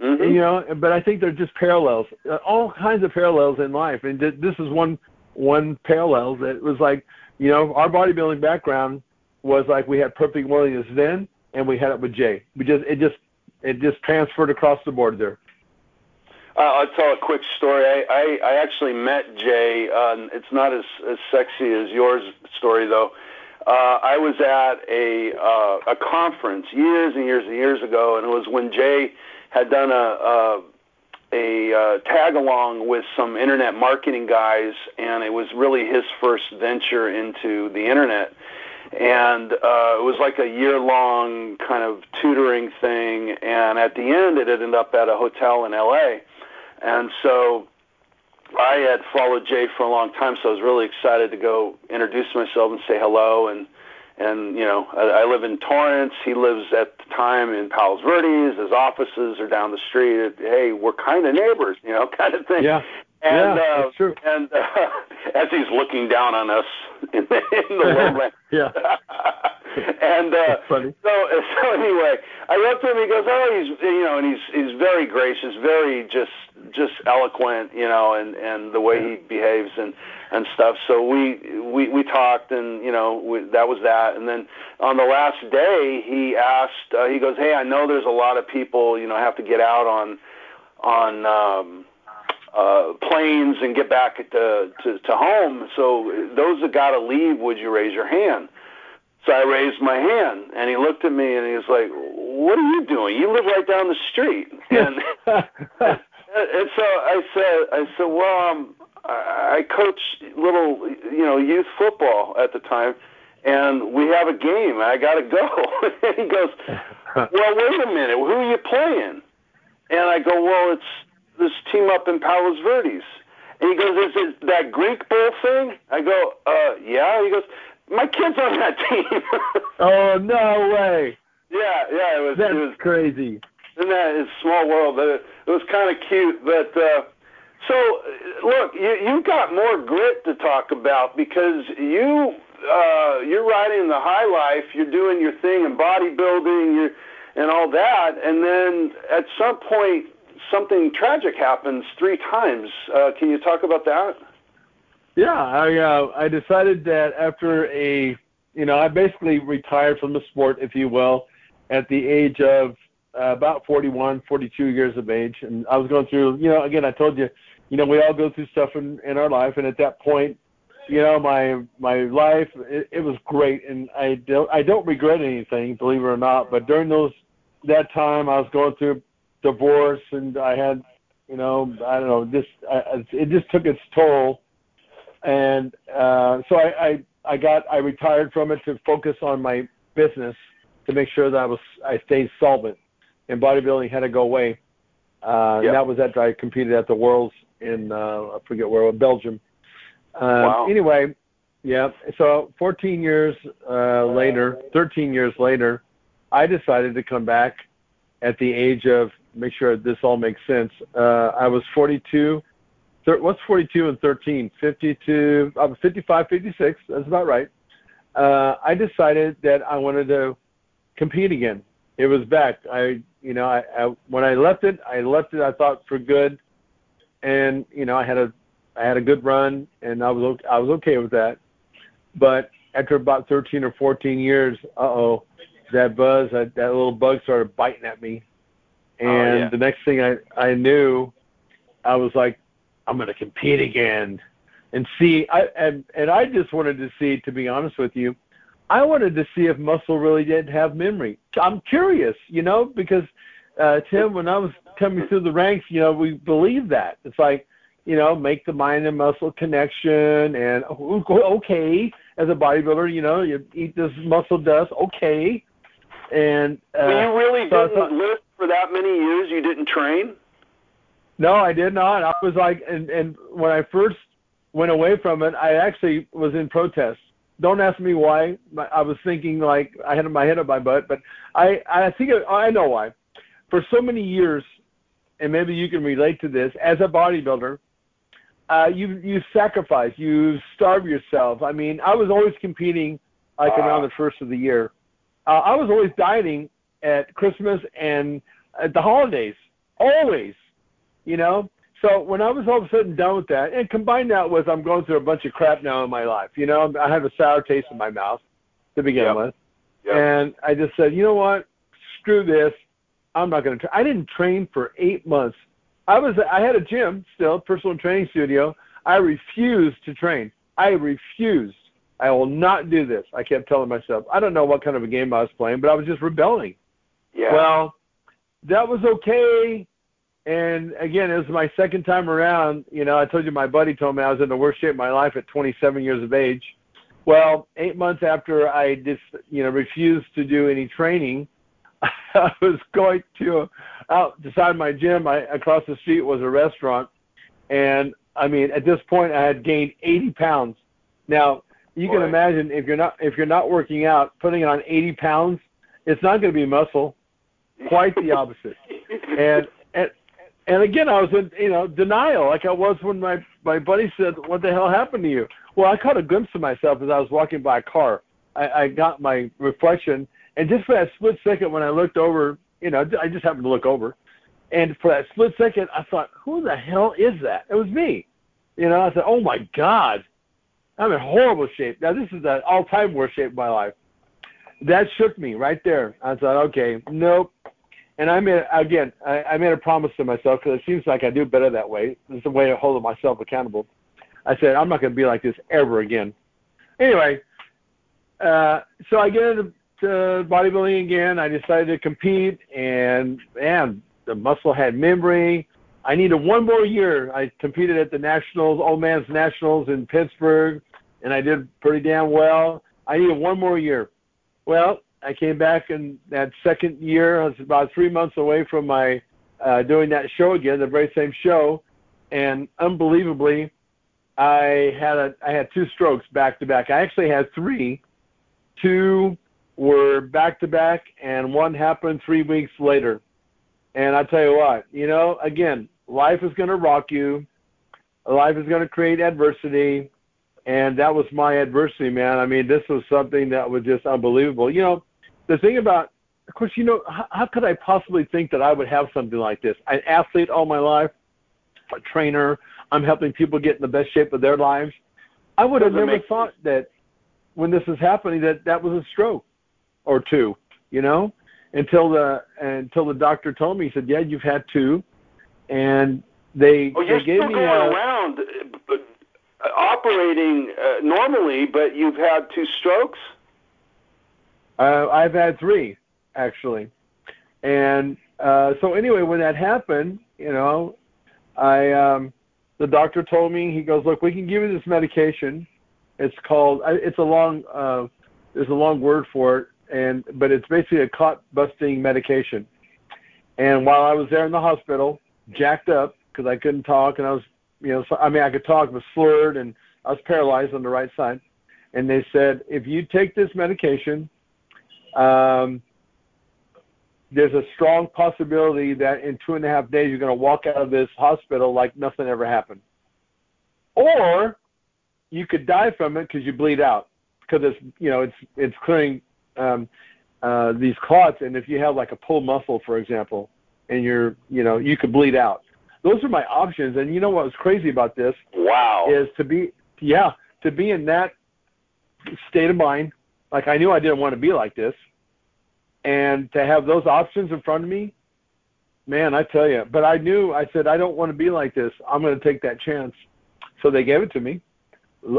hmm You know, but I think they're just parallels. Uh, All kinds of parallels in life, and this is one one parallel that was like, you know, our bodybuilding background was like we had perfect willingness then, and we had it with Jay. We just it just it just transferred across the board there. Uh, I'll tell a quick story. I, I, I actually met Jay. Uh, it's not as, as sexy as yours story though. Uh, I was at a uh, a conference years and years and years ago, and it was when Jay had done a a, a uh, tag along with some internet marketing guys, and it was really his first venture into the internet. And uh, it was like a year long kind of tutoring thing, and at the end, it ended up at a hotel in LA. And so I had followed Jay for a long time, so I was really excited to go introduce myself and say hello. And and you know, I, I live in Torrance. He lives at the time in Palos Verdes. His offices are down the street. Hey, we're kind of neighbors, you know, kind of thing. Yeah. And yeah, uh, true. and uh, as he's looking down on us in the, in the lowland. Yeah. and uh, funny. so so anyway, I went to him. He goes, "Oh, he's you know," and he's he's very gracious, very just just eloquent, you know, and and the way he behaves and and stuff. So we we we talked, and you know, we, that was that. And then on the last day, he asked, uh, he goes, "Hey, I know there's a lot of people, you know, have to get out on on." um uh, planes and get back to, to, to home. So those that got to leave, would you raise your hand? So I raised my hand, and he looked at me and he was like, "What are you doing? You live right down the street." And and so I said, "I said, well, um, I coach little, you know, youth football at the time, and we have a game. I got to go." and he goes, "Well, wait a minute. Who are you playing?" And I go, "Well, it's this team up in Palos Verdes." And he goes, "Is it that Greek bowl thing?" I go, "Uh, yeah." He goes, "My kid's on that team." oh no way! Yeah, yeah, it was. That's it was, crazy. Isn't that is small world? But it, it was kind of cute. But uh, so look, you you got more grit to talk about because you uh, you're riding the high life. You're doing your thing in bodybuilding. You're and all that, and then at some point something tragic happens three times. Uh, can you talk about that? Yeah, I uh, I decided that after a you know I basically retired from the sport, if you will, at the age of uh, about 41, 42 years of age, and I was going through you know again I told you you know we all go through stuff in in our life, and at that point you know my my life it, it was great, and I don't I don't regret anything, believe it or not, but during those that time I was going through divorce and I had, you know, I don't know, just I, it just took its toll, and uh, so I, I I got I retired from it to focus on my business to make sure that I was I stayed solvent, and bodybuilding had to go away. Uh, yep. That was after I competed at the Worlds in uh, I forget where Belgium. Uh, wow. Anyway, yeah. So 14 years uh, later, 13 years later, I decided to come back at the age of make sure this all makes sense. Uh, I was 42. Thir- what's 42 and 13? 52. I was 55, 56. That's about right. Uh, I decided that I wanted to compete again. It was back. I, you know, I, I when I left it, I left it. I thought for good, and you know, I had a, I had a good run, and I was, I was okay with that. But after about 13 or 14 years, uh oh, that buzz, that, that little bug started biting at me, and oh, yeah. the next thing I I knew, I was like, I'm going to compete again, and see. I and and I just wanted to see, to be honest with you, I wanted to see if muscle really did have memory. I'm curious, you know, because uh, Tim, when I was coming through the ranks, you know, we believe that it's like, you know, make the mind and muscle connection, and okay, as a bodybuilder, you know, you eat this muscle dust, okay, and uh, well, you really so didn't thought, for that many years. You didn't train. No, I did not. I was like, and and when I first went away from it, I actually was in protest. Don't ask me why. I was thinking like I had my head up my butt, but I I think I know why. For so many years, and maybe you can relate to this as a bodybuilder. Uh, you you sacrifice, you starve yourself. I mean, I was always competing like Ah. around the first of the year. Uh, I was always dieting at Christmas and at the holidays, always, you know. So when I was all of a sudden done with that, and combine that with I'm going through a bunch of crap now in my life, you know, I have a sour taste in my mouth to begin Yep. with, Yep. and I just said, you know what, screw this, I'm not going to. Tra-. I didn't train for eight months. I was I had a gym still, personal training studio. I refused to train. I refused. I will not do this. I kept telling myself. I don't know what kind of a game I was playing, but I was just rebelling. Yeah. Well, that was okay. And again, it was my second time around. You know, I told you my buddy told me I was in the worst shape of my life at 27 years of age. Well, eight months after I just, you know, refused to do any training, I was going to out beside my gym. I, across the street was a restaurant, and I mean, at this point, I had gained 80 pounds. Now, you can imagine if you're not if you're not working out, putting on 80 pounds, it's not going to be muscle. Quite the opposite. and and and again, I was in you know denial, like I was when my my buddy said, "What the hell happened to you?" Well, I caught a glimpse of myself as I was walking by a car. I, I got my reflection, and just for that split second when I looked over, you know, I just happened to look over. And for that split second, I thought, who the hell is that? It was me. You know, I said, oh my God, I'm in horrible shape. Now, this is the all time worst shape of my life. That shook me right there. I thought, okay, nope. And I made, again, I, I made a promise to myself because it seems like I do better that way. It's a way of holding myself accountable. I said, I'm not going to be like this ever again. Anyway, uh, so I get into bodybuilding again. I decided to compete, and man, the muscle had memory. I needed one more year. I competed at the Nationals, Old Man's Nationals in Pittsburgh, and I did pretty damn well. I needed one more year. Well, I came back in that second year. I was about three months away from my uh, doing that show again, the very same show, and unbelievably, I had a I had two strokes back to back. I actually had three. Two were back to back, and one happened three weeks later. And I tell you what, you know, again, life is going to rock you. Life is going to create adversity, and that was my adversity, man. I mean, this was something that was just unbelievable. You know, the thing about, of course, you know, how, how could I possibly think that I would have something like this? An athlete all my life, a trainer. I'm helping people get in the best shape of their lives. I would have never thought that when this was happening that that was a stroke or two, you know, until the until the doctor told me. He said, "Yeah, you've had two, and they oh, you're they gave still me going a, around uh, operating uh, normally, but you've had two strokes. Uh, I've had three actually, and uh, so anyway, when that happened, you know, I um, the doctor told me he goes, look, we can give you this medication. It's called it's a long uh, there's a long word for it, and but it's basically a clot busting medication. And while I was there in the hospital, jacked up because I couldn't talk and I was you know so, I mean I could talk but slurred and I was paralyzed on the right side. And they said if you take this medication, um, there's a strong possibility that in two and a half days you're going to walk out of this hospital like nothing ever happened. Or you could die from it because you bleed out because it's you know it's it's clearing um, uh, these clots, and if you have like a pulled muscle, for example, and you're you know you could bleed out. Those are my options, and you know what was crazy about this? Wow. Is to be yeah to be in that state of mind. Like I knew I didn't want to be like this, and to have those options in front of me, man, I tell you. But I knew I said I don't want to be like this. I'm going to take that chance. So they gave it to me,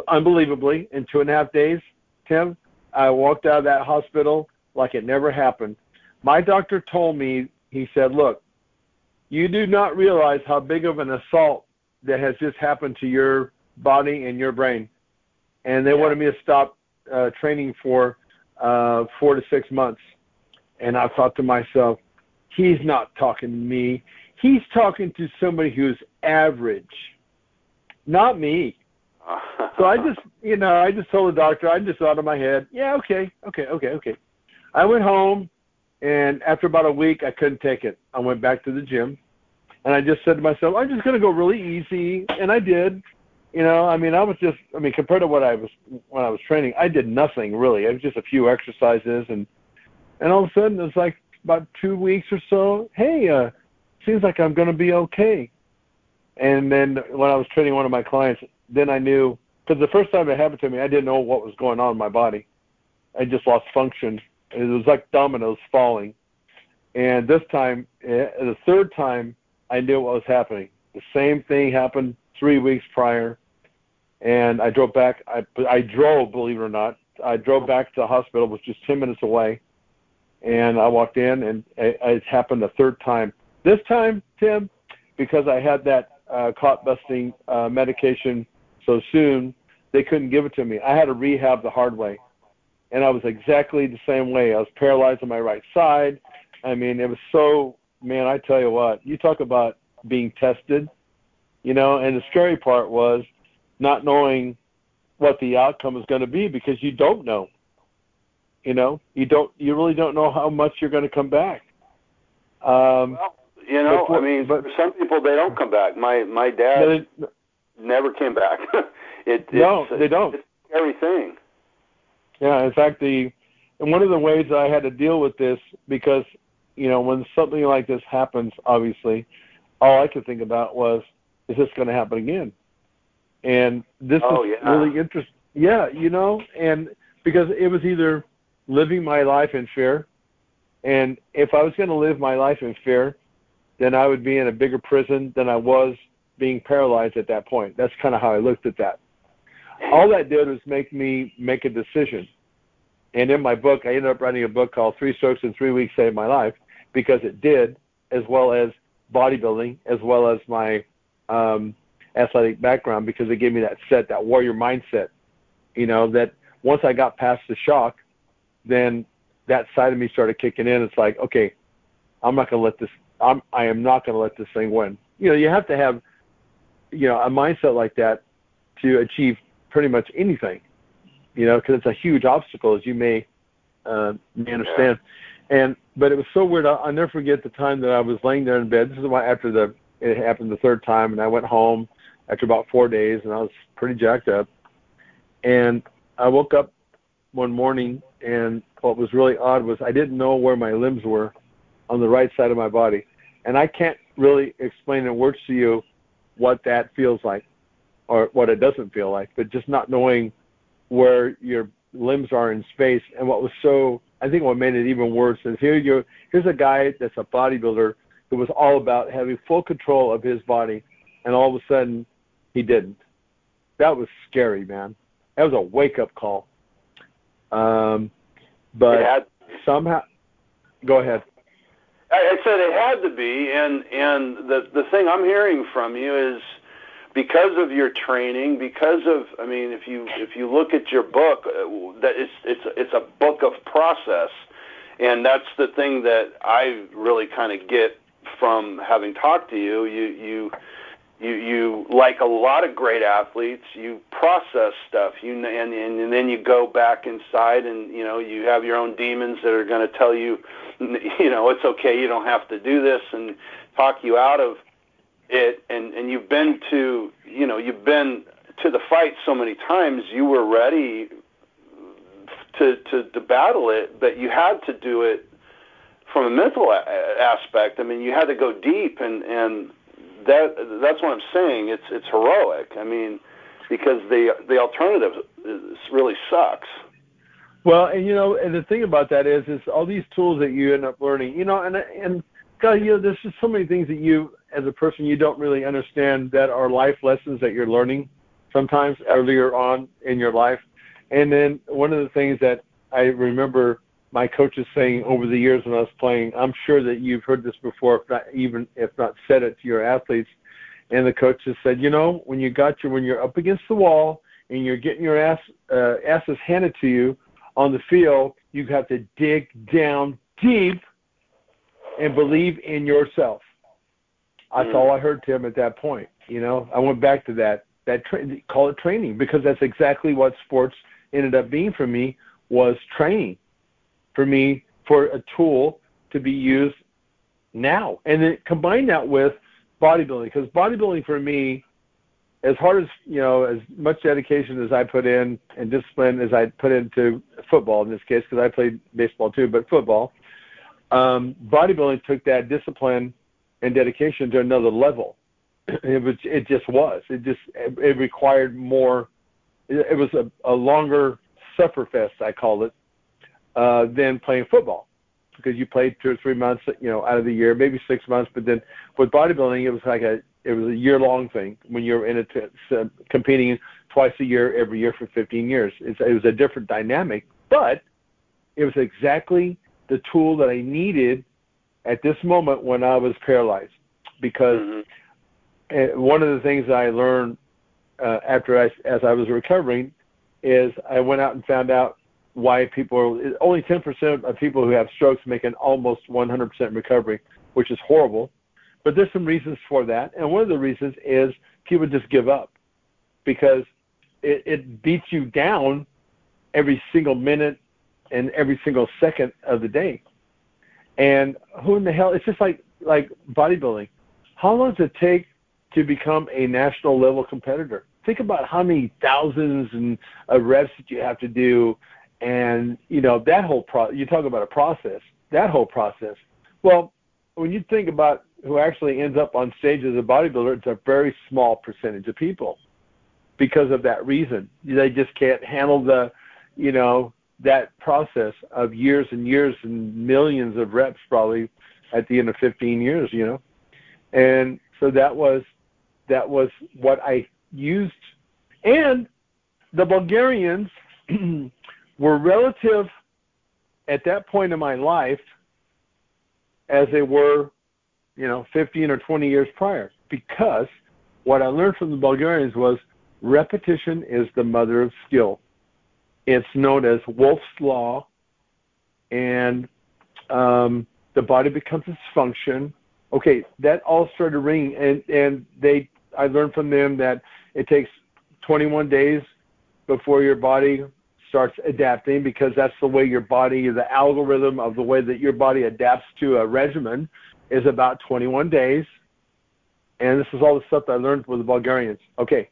unbelievably, in two and a half days. Tim, I walked out of that hospital like it never happened. My doctor told me, he said, look, you do not realize how big of an assault that has just happened to your body and your brain. And they yeah. wanted me to stop uh, training for uh, four to six months. And I thought to myself, he's not talking to me. He's talking to somebody who's average, not me. so I just, you know, I just told the doctor, I just thought in my head, yeah, okay, okay, okay, okay. I went home, and after about a week, I couldn't take it. I went back to the gym, and I just said to myself, I'm just going to go really easy, and I did. You know, I mean, I was just, I mean, compared to what I was when I was training, I did nothing really. It was just a few exercises, and and all of a sudden, it was like about two weeks or so. Hey, uh, seems like I'm going to be okay. And then when I was training one of my clients, then I knew because the first time it happened to me, I didn't know what was going on in my body. I just lost function. It was like dominoes falling. And this time, eh, the third time, I knew what was happening. The same thing happened three weeks prior, and I drove back. I I drove, believe it or not, I drove back to the hospital, which was ten minutes away, and I walked in, and it, it happened a third time. This time, Tim, because I had that uh, clot busting uh, medication so soon, they couldn't give it to me. I had to rehab the hard way. And I was exactly the same way. I was paralyzed on my right side. I mean, it was so, man, I tell you what, you talk about being tested, you know, and the scary part was not knowing what the outcome is going to be because you don't know. You know, you don't, you really don't know how much you're going to come back. Um, well, you know, but, I mean, but, some people they don't come back. My my dad never came back. it, no, they don't. It's a scary thing. Yeah, in fact, the and one of the ways I had to deal with this because you know, when something like this happens, obviously, all I could think about was, is this going to happen again? And this oh, is yeah. really interesting. Yeah, you know, and because it was either living my life in fear, and if I was going to live my life in fear, then I would be in a bigger prison than I was being paralyzed at that point. That's kind of how I looked at that. All that did was make me make a decision. And in my book, I ended up writing a book called Three Strokes in Three Weeks Saved My Life because it did, as well as bodybuilding, as well as my um, athletic background, because it gave me that set, that warrior mindset. You know, that once I got past the shock, then that side of me started kicking in. It's like, okay, I'm not going to let this. I'm. I am not going to let this thing win. You know, you have to have, you know, a mindset like that to achieve pretty much anything. You know, because it's a huge obstacle, as you may uh, may understand. Yeah. And but it was so weird. I'll, I'll never forget the time that I was laying there in bed. This is why after the it happened the third time, and I went home after about four days, and I was pretty jacked up. And I woke up one morning, and what was really odd was I didn't know where my limbs were on the right side of my body. And I can't really explain in words to you what that feels like or what it doesn't feel like, but just not knowing where your limbs are in space. And what was so, I think what made it even worse is here you here's a guy that's a bodybuilder who was all about having full control of his body, and all of a sudden he didn't. That was scary, man. That was a wake up call. Um, but had, somehow, go ahead. I, I said it had to be, and and the the thing I'm hearing from you is because of your training, because of I mean, if you if you look at your book, uh, that it's it's it's a book of process, and that's the thing that I really kind of get from having talked to you. You you you you like a lot of great athletes. You process stuff. You and and, then you go back inside and you know you have your own demons that are going to tell you you know it's okay you don't have to do this and talk you out of it and and you've been to you know you've been to the fight so many times you were ready to to to battle it but you had to do it from a mental a- aspect i mean you had to go deep and and that that's what I'm saying. It's it's heroic. I mean, because the the alternative is, really sucks. Well, and you know, and the thing about that is, is all these tools that you end up learning. You know, and and God, you know, there's just so many things that you, as a person, you don't really understand that are life lessons that you're learning sometimes earlier on in your life. And then one of the things that I remember my coaches saying over the years when I was playing. I'm sure that you've heard this before, if not even if not said it to your athletes. And the coaches said, you know, when you got your when you're up against the wall and you're getting your ass uh, asses handed to you on the field, you have to dig down deep and believe in yourself. That's mm. all I heard, Tim, at that point. You know, I went back to that that tra- call it training because that's exactly what sports ended up being for me was training for me for a tool to be used now. And then combine that with bodybuilding because bodybuilding for me, as hard as you know, as much dedication as I put in and discipline as I put into football in this case because I played baseball too, but football, um, bodybuilding took that discipline and dedication to another level. It was, it just was. It just, it required more. It was a, a longer suffer fest, I call it, uh, than playing football because you played two or three months, you know, out of the year, maybe six months. But then with bodybuilding, it was like a it was a year long thing when you're in it uh, competing twice a year every year for 15 years. It's, it was a different dynamic, but it was exactly the tool that I needed at this moment when I was paralyzed because mm-hmm. one of the things I learned uh, after I as I was recovering is I went out and found out why people are only 10% of people who have strokes make an almost 100% recovery, which is horrible. But there's some reasons for that, and one of the reasons is people just give up because it, it beats you down every single minute and every single second of the day. And who in the hell? It's just like like bodybuilding. How long does it take to become a national level competitor? Think about how many thousands and of reps that you have to do and you know that whole pro you talk about a process that whole process Well, when you think about who actually ends up on stage as a bodybuilder, it's a very small percentage of people because of that reason. They just can't handle the, you know, that process of years and years and millions of reps probably at the end of 15 years, you know. And so that was that was what I used and the Bulgarians were relative at that point in my life as they were, you know, 15 or 20 years prior. Because what I learned from the Bulgarians was repetition is the mother of skill. It's known as Wolff's Law, and um, the body becomes its function. Okay, that all started ringing, and and they I learned from them that it takes 21 days before your body starts adapting because that's the way your body, the algorithm of the way that your body adapts to a regimen is about 21 days. And this is all the stuff I learned with the Bulgarians. Okay,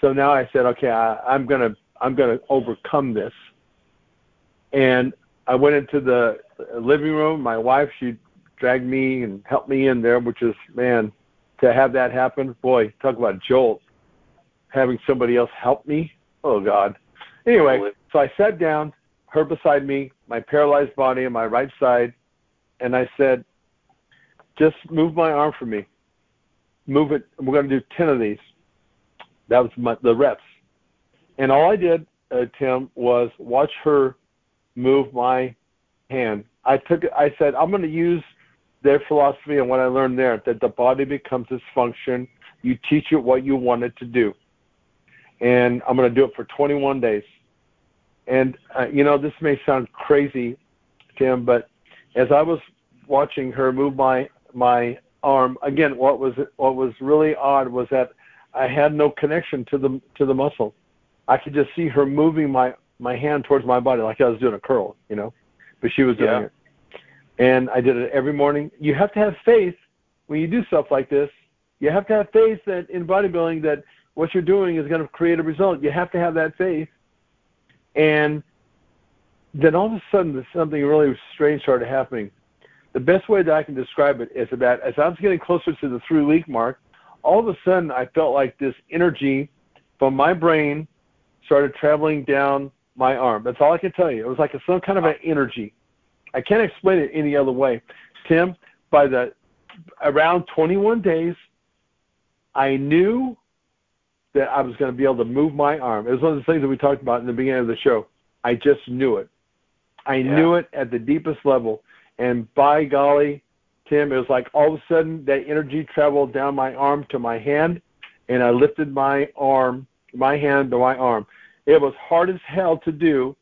so now I said, okay, I, I'm gonna I'm gonna overcome this. And I went into the living room. My wife, she dragged me and helped me in there, which is man, to have that happen, boy, talk about jolt. Having somebody else help me, oh God. Anyway, so I sat down, her beside me, my paralyzed body on my right side, and I said, just move my arm for me. Move it. We're going to do 10 of these. That was my, the reps. And all I did, uh, Tim, was watch her move my hand. I took I said, I'm going to use their philosophy and what I learned there that the body becomes its function. You teach it what you want it to do. And I'm going to do it for 21 days. And uh, you know, this may sound crazy, Tim, but as I was watching her move my my arm again, what was what was really odd was that I had no connection to the to the muscle. I could just see her moving my my hand towards my body like I was doing a curl, you know, but she was doing Yeah. it. And I did it every morning. You have to have faith when you do stuff like this. You have to have faith that in bodybuilding that what you're doing is going to create a result. You have to have that faith. And then all of a sudden, something really strange started happening. The best way that I can describe it is that as I was getting closer to the three week mark, all of a sudden I felt like this energy from my brain started traveling down my arm. That's all I can tell you. It was like a, some kind of an energy. I can't explain it any other way. Tim, by the around 21 days, I knew that I was going to be able to move my arm. It was one of the things that we talked about in the beginning of the show. I just knew it. I Yeah. knew it at the deepest level. And by golly, Tim, it was like all of a sudden that energy traveled down my arm to my hand, and I lifted my arm, my hand to my arm. It was hard as hell to do,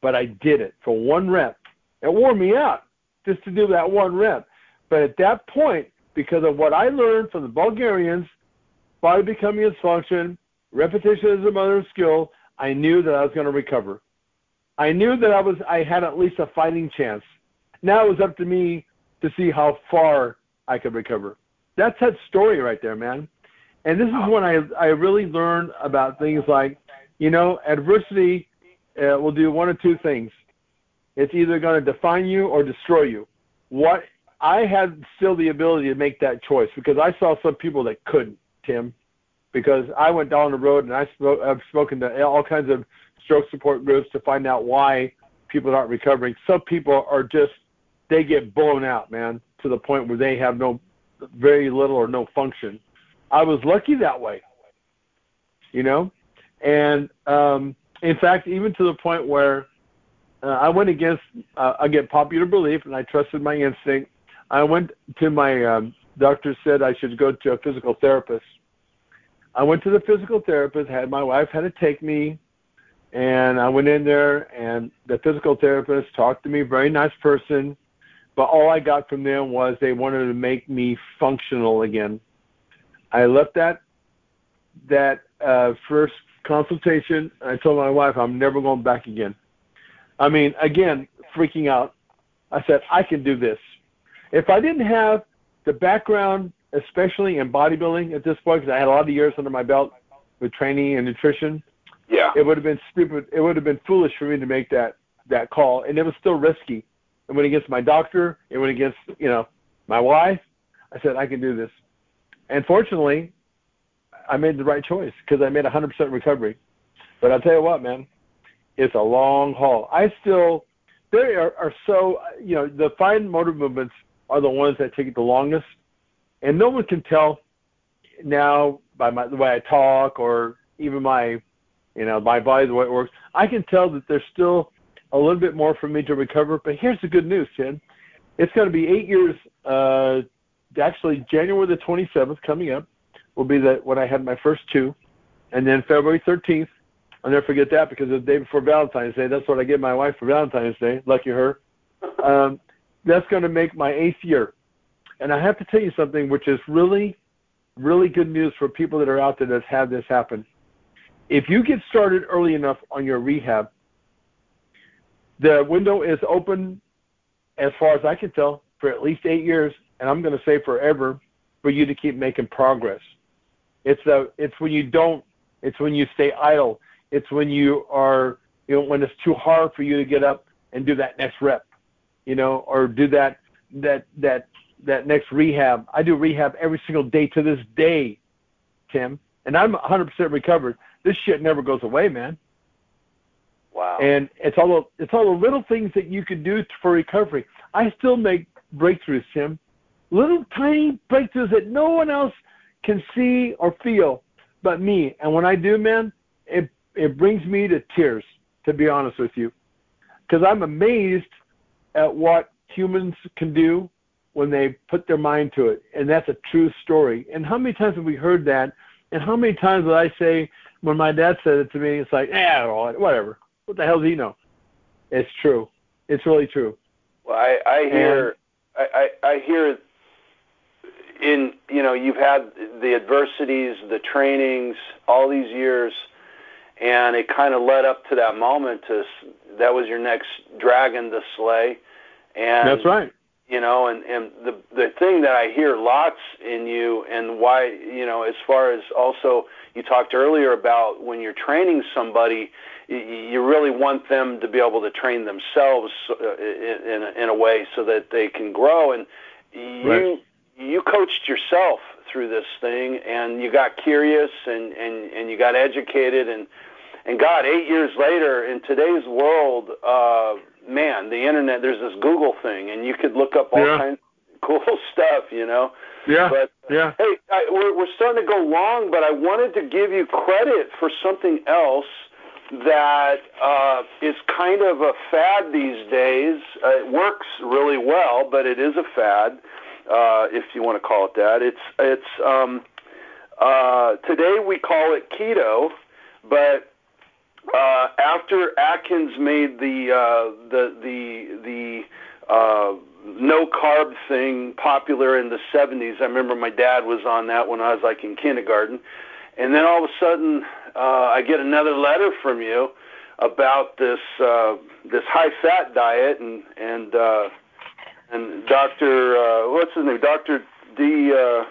but I did it for one rep. It wore me out just to do that one rep. But at that point, because of what I learned from the Bulgarians, body becoming its function, repetition is the mother of skill, I knew that I was going to recover. I knew that I was I had at least a fighting chance. Now it was up to me to see how far I could recover. That's that story right there, man. And this is when I I really learned about things like, you know, adversity uh, will do one of two things. It's either going to define you or destroy you. What I had still the ability to make that choice because I saw some people that couldn't, Tim, because I went down the road and I spoke, I've spoken to all kinds of stroke support groups to find out why people aren't recovering. Some people are just they get blown out, man, to the point where they have no very little or no function. I was lucky that way, you know, and um, in fact, even to the point where uh, I went against uh, again popular belief, and I trusted my instinct. I went to my um, doctor said I should go to a physical therapist. I went to the physical therapist. Had my wife had to take me, and I went in there, and the physical therapist talked to me. Very nice person, but all I got from them was they wanted to make me functional again. I left that that uh, first consultation. I told my wife I'm never going back again. I mean, again, freaking out. I said I can do this. If I didn't have the background, especially in bodybuilding at this point, because I had a lot of years under my belt with training and nutrition, Yeah. it would have been stupid. It would have been foolish for me to make that that call, and it was still risky. It went against my doctor. It went against you know my wife. I said I can do this, and fortunately, I made the right choice because I made 100% recovery. But I'll tell you what, man, it's a long haul. I still, they are, are so, you know, the fine motor movements are the ones that take the longest, and no one can tell now by my, the way I talk or even my, you know, my body, the way it works. I can tell that there's still a little bit more for me to recover. But here's the good news, Ted. It's going to be eight years. Uh, actually, January the 27th coming up will be that when I had my first two, and then February 13th. I'll never forget that because it's the day before Valentine's Day. That's what I gave my wife for Valentine's Day. Lucky her. Um, that's going to make my eighth year. And I have to tell you something which is really, really good news for people that are out there that have this happen. If you get started early enough on your rehab, the window is open, as far as I can tell, for at least eight years, and I'm going to say forever, for you to keep making progress. It's a, it's when you don't, it's when you stay idle. It's when you are, you know, when it's too hard for you to get up and do that next rep, you know, or do that, that, that, that next rehab. I do rehab every single day to this day, Tim, and I'm 100% recovered. This shit never goes away, man. Wow. And it's all the, it's all the little things that you can do for recovery. I still make breakthroughs, Tim. Little tiny breakthroughs that no one else can see or feel but me. And when I do, man, it it brings me to tears, to be honest with you, because I'm amazed at what humans can do when they put their mind to it, and that's a true story. And how many times have we heard that? And how many times did I say when my dad said it to me, it's like, yeah, whatever. What the hell does he know? It's true. It's really true. Well, I, I hear, and, I, I, I hear in you know you've had the adversities, the trainings, all these years, and it kind of led up to that moment. To that was your next dragon to slay, and that's right. You know, and and the the thing that I hear lots in you, and why you know, as far as also you talked earlier about when you're training somebody, you really want them to be able to train themselves uh, in in a way so that they can grow and you. Right you coached yourself through this thing and you got curious and, and, and you got educated and and God, eight years later in today's world, uh, man, the internet there's this Google thing and you could look up all yeah. kinds of cool stuff, you know. Yeah. But yeah. Hey, I, we're we're starting to go long, but I wanted to give you credit for something else that uh, is kind of a fad these days. Uh, it works really well, but it is a fad uh, if you want to call it that. It's it's um, uh, today we call it keto, but uh, after Atkins made the uh, the the the uh, no carb thing popular in the 70s, I remember my dad was on that when I was like in kindergarten, and then all of a sudden uh, I get another letter from you about this uh, this high fat diet and and uh, and Doctor uh, what's his name? Doctor D. Uh,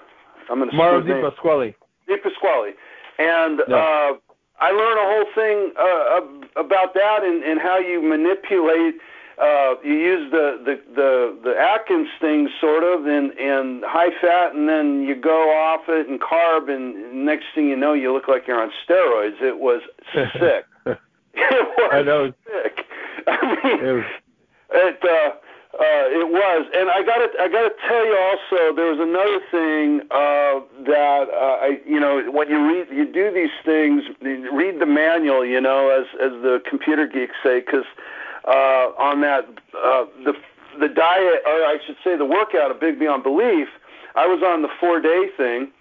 I'm going to Mauro Di Pasquale. Di Pasquale, and yeah. uh, I learned a whole thing uh, about that and, and how you manipulate. Uh, you use the, the the the Atkins thing sort of and and high fat, and then you go off it and carb, and next thing you know, you look like you're on steroids. It was sick. it was I know. sick. I mean, it, was... it uh, uh, it was, and I got to I got to tell you also there was another thing uh, that uh, I you know when you read you do these things read the manual you know as as the computer geeks say because uh, on that uh, the the diet or I should say the workout of Big Beyond Belief I was on the four day thing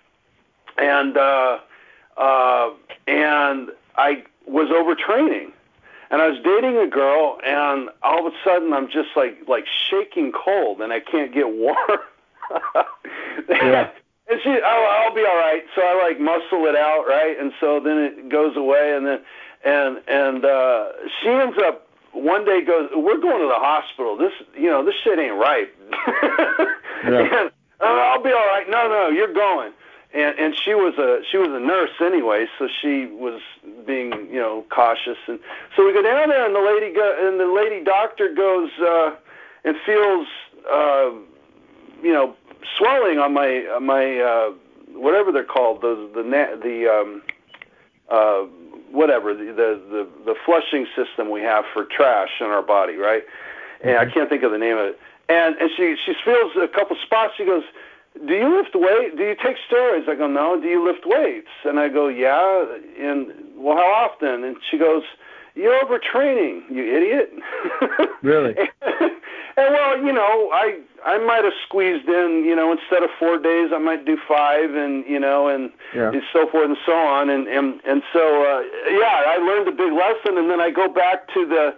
and uh, uh, and I was overtraining and I was dating a girl, and all of a sudden I'm just like like shaking cold, and I can't get warm. yeah. And she, oh, I'll be all right. So I like muscle it out, right? And so then it goes away, and then and and uh, she ends up one day goes, we're going to the hospital. This, you know, this shit ain't right. yeah. and, oh, I'll be all right. No, no, you're going and and she was a she was a nurse anyway, so she was being you know cautious, and so we go down there, and the lady go and the lady doctor goes, uh, and feels uh, you know swelling on my on my uh, whatever they're called the the the um, uh, whatever the, the the the flushing system we have for trash in our body, right? And I mm-hmm. can't think of the name of it. And and she she feels a couple spots. She goes, "Do you lift weight? Do you take steroids?" I go, "No." Do you lift weights? And I go, "Yeah." And well, how often? And she goes, "You're overtraining, you idiot." Really? And well, you know, I I might have squeezed in, you know, instead of four days, I might do five, and you know, and, yeah. and so forth and so on, and and and so uh, yeah, I learned a big lesson, and then I go back to the,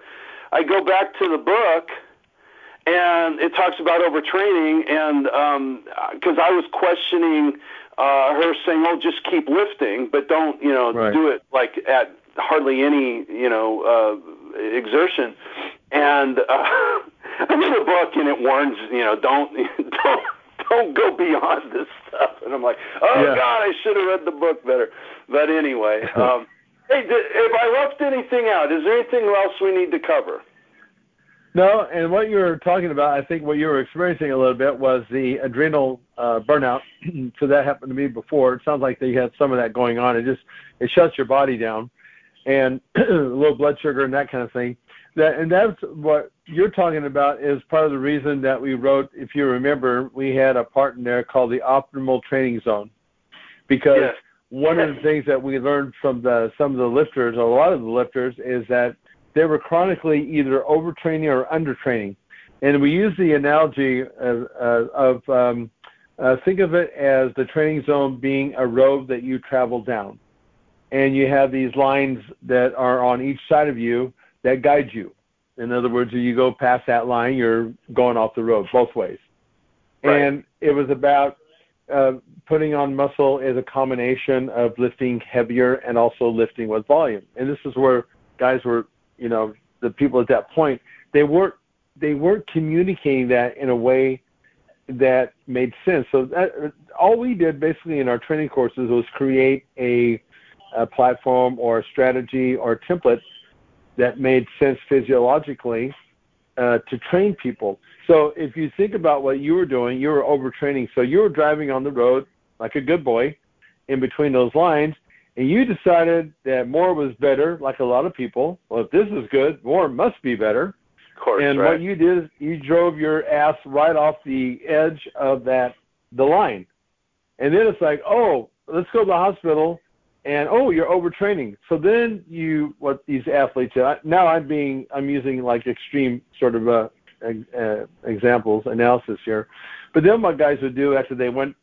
I go back to the book, and it talks about overtraining, and because um, I was questioning uh, her saying, oh, just keep lifting, but don't you know right. do it like at hardly any you know uh, exertion, and. Uh, I read a book and it warns, you know, don't don't don't go beyond this stuff. And I'm like, oh yeah. God, I should have read the book better. But anyway, um, hey, did, if I left anything out, is there anything else we need to cover? No, and what you were talking about, I think what you were experiencing a little bit was the adrenal uh, burnout. so that happened to me before. It sounds like they had some of that going on. It just it shuts your body down, and low blood sugar and that kind of thing. That and that's what you're talking about is part of the reason that we wrote. If you remember, we had a part in there called the optimal training zone, because yes. one of the things that we learned from the some of the lifters, a lot of the lifters, is that they were chronically either overtraining or undertraining, and we use the analogy of, uh, of um, uh, think of it as the training zone being a road that you travel down, and you have these lines that are on each side of you that guide you. In other words, if you go past that line, you're going off the road both ways. Right. And it was about uh, putting on muscle as a combination of lifting heavier and also lifting with volume. And this is where guys were, you know, the people at that point, they weren't they weren't communicating that in a way that made sense. So that, all we did basically in our training courses was create a, a platform or a strategy or a template that made sense physiologically uh, to train people. So if you think about what you were doing, you were overtraining. So you were driving on the road like a good boy in between those lines, and you decided that more was better, like a lot of people. Well, if this is good, more must be better. Of course, and right. what you did is you drove your ass right off the edge of that the line. And then it's like, oh, let's go to the hospital and oh you're overtraining so then you what these athletes now i'm being i'm using like extreme sort of uh, uh examples analysis here but then what guys would do after they went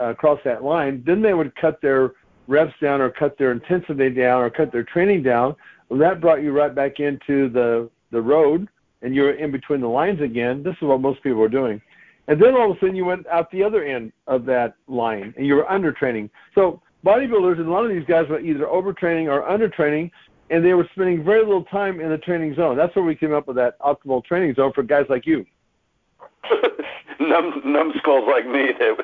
uh, across that line then they would cut their reps down or cut their intensity down or cut their training down well that brought you right back into the the road and you're in between the lines again this is what most people are doing and then all of a sudden you went out the other end of that line and you were under training so bodybuilders and a lot of these guys were either overtraining or undertraining, and they were spending very little time in the training zone. That's where we came up with that optimal training zone for guys like you. Num, numbskulls like me, get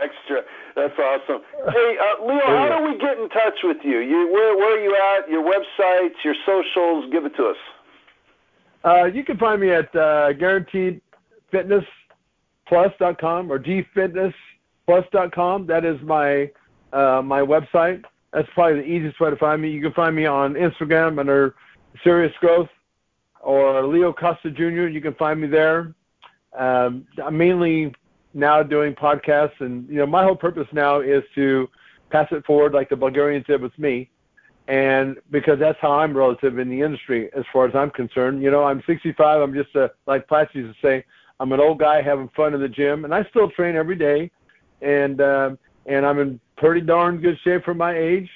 extra. That's awesome. Hey, uh, Leo, how do we get in touch with you? You where where are you at? Your websites, your socials? Give it to us. Uh, you can find me at uh, guaranteedfitnessplus.com or gfitness plus.com. That is my uh, my website. That's probably the easiest way to find me. You can find me on Instagram under Serious Growth or Leo Costa Jr. You can find me there. Um, I'm mainly now doing podcasts, and you know my whole purpose now is to pass it forward like the Bulgarians did with me, and because that's how I'm relative in the industry as far as I'm concerned. You know, I'm 65. I'm just a like Platz used to say, I'm an old guy having fun in the gym, and I still train every day and uh, and I'm in pretty darn good shape for my age.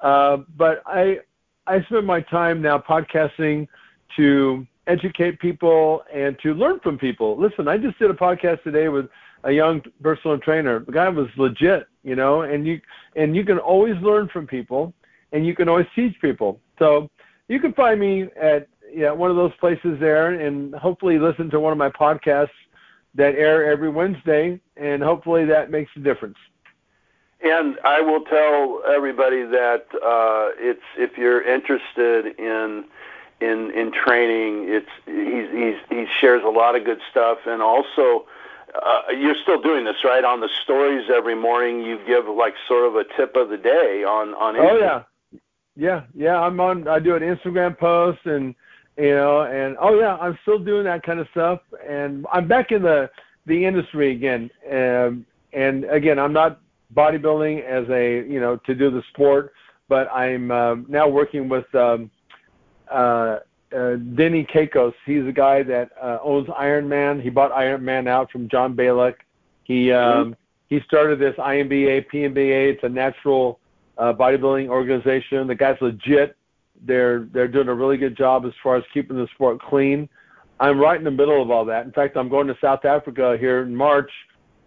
Uh, but I I spend my time now podcasting to educate people and to learn from people. Listen, I just did a podcast today with a young personal trainer. The guy was legit, you know, and you and you can always learn from people and you can always teach people. So you can find me at yeah, one of those places there and hopefully listen to one of my podcasts that air every Wednesday, and hopefully that makes a difference. And I will tell everybody that uh, it's if you're interested in in in training. It's he's, he's he shares a lot of good stuff, and also uh, you're still doing this, right? On the stories every morning, you give like sort of a tip of the day on on. Instagram. Oh yeah, yeah, yeah. I'm on. I do an Instagram post, and you know, and oh yeah, I'm still doing that kind of stuff, and I'm back in the the industry again. Um, and again, I'm not bodybuilding as a you know to do the sport, but I'm um, now working with um, uh, uh, Denny Kakos. He's a guy that uh, owns Iron Man. He bought Iron Man out from John Balik. He um, mm-hmm. he started this INBA, PNBA. It's a natural uh, bodybuilding organization. The guy's legit. They're they're doing a really good job as far as keeping the sport clean. I'm right in the middle of all that. In fact, I'm going to South Africa here in March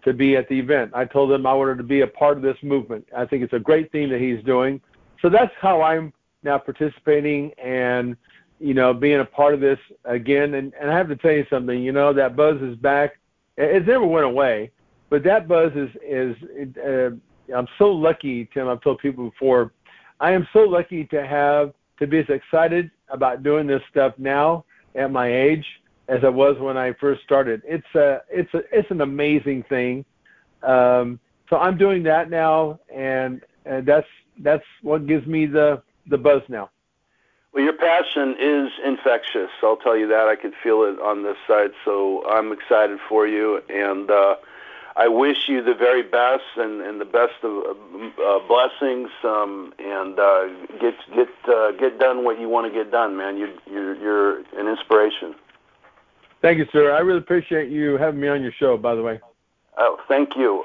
to be at the event. I told them I wanted to be a part of this movement. I think it's a great thing that he's doing. So that's how I'm now participating and you know being a part of this again. And, and I have to tell you something. You know that buzz is back. It, never went away, but that buzz is is. Uh, I'm so lucky, Tim. I've told people before. I am so lucky to have to be as excited about doing this stuff now at my age as I was when I first started. It's a it's a it's an amazing thing. Um, so I'm doing that now, and, and that's that's what gives me the the buzz now. Well, your passion is infectious. I'll tell you that. I can feel it on this side. So I'm excited for you, and uh, I wish you the very best and, and the best of uh, blessings. Um, and uh, get get uh, get done what you want to get done, man. You you're, you're an inspiration. Thank you, sir. I really appreciate you having me on your show. By the way. Oh, thank you.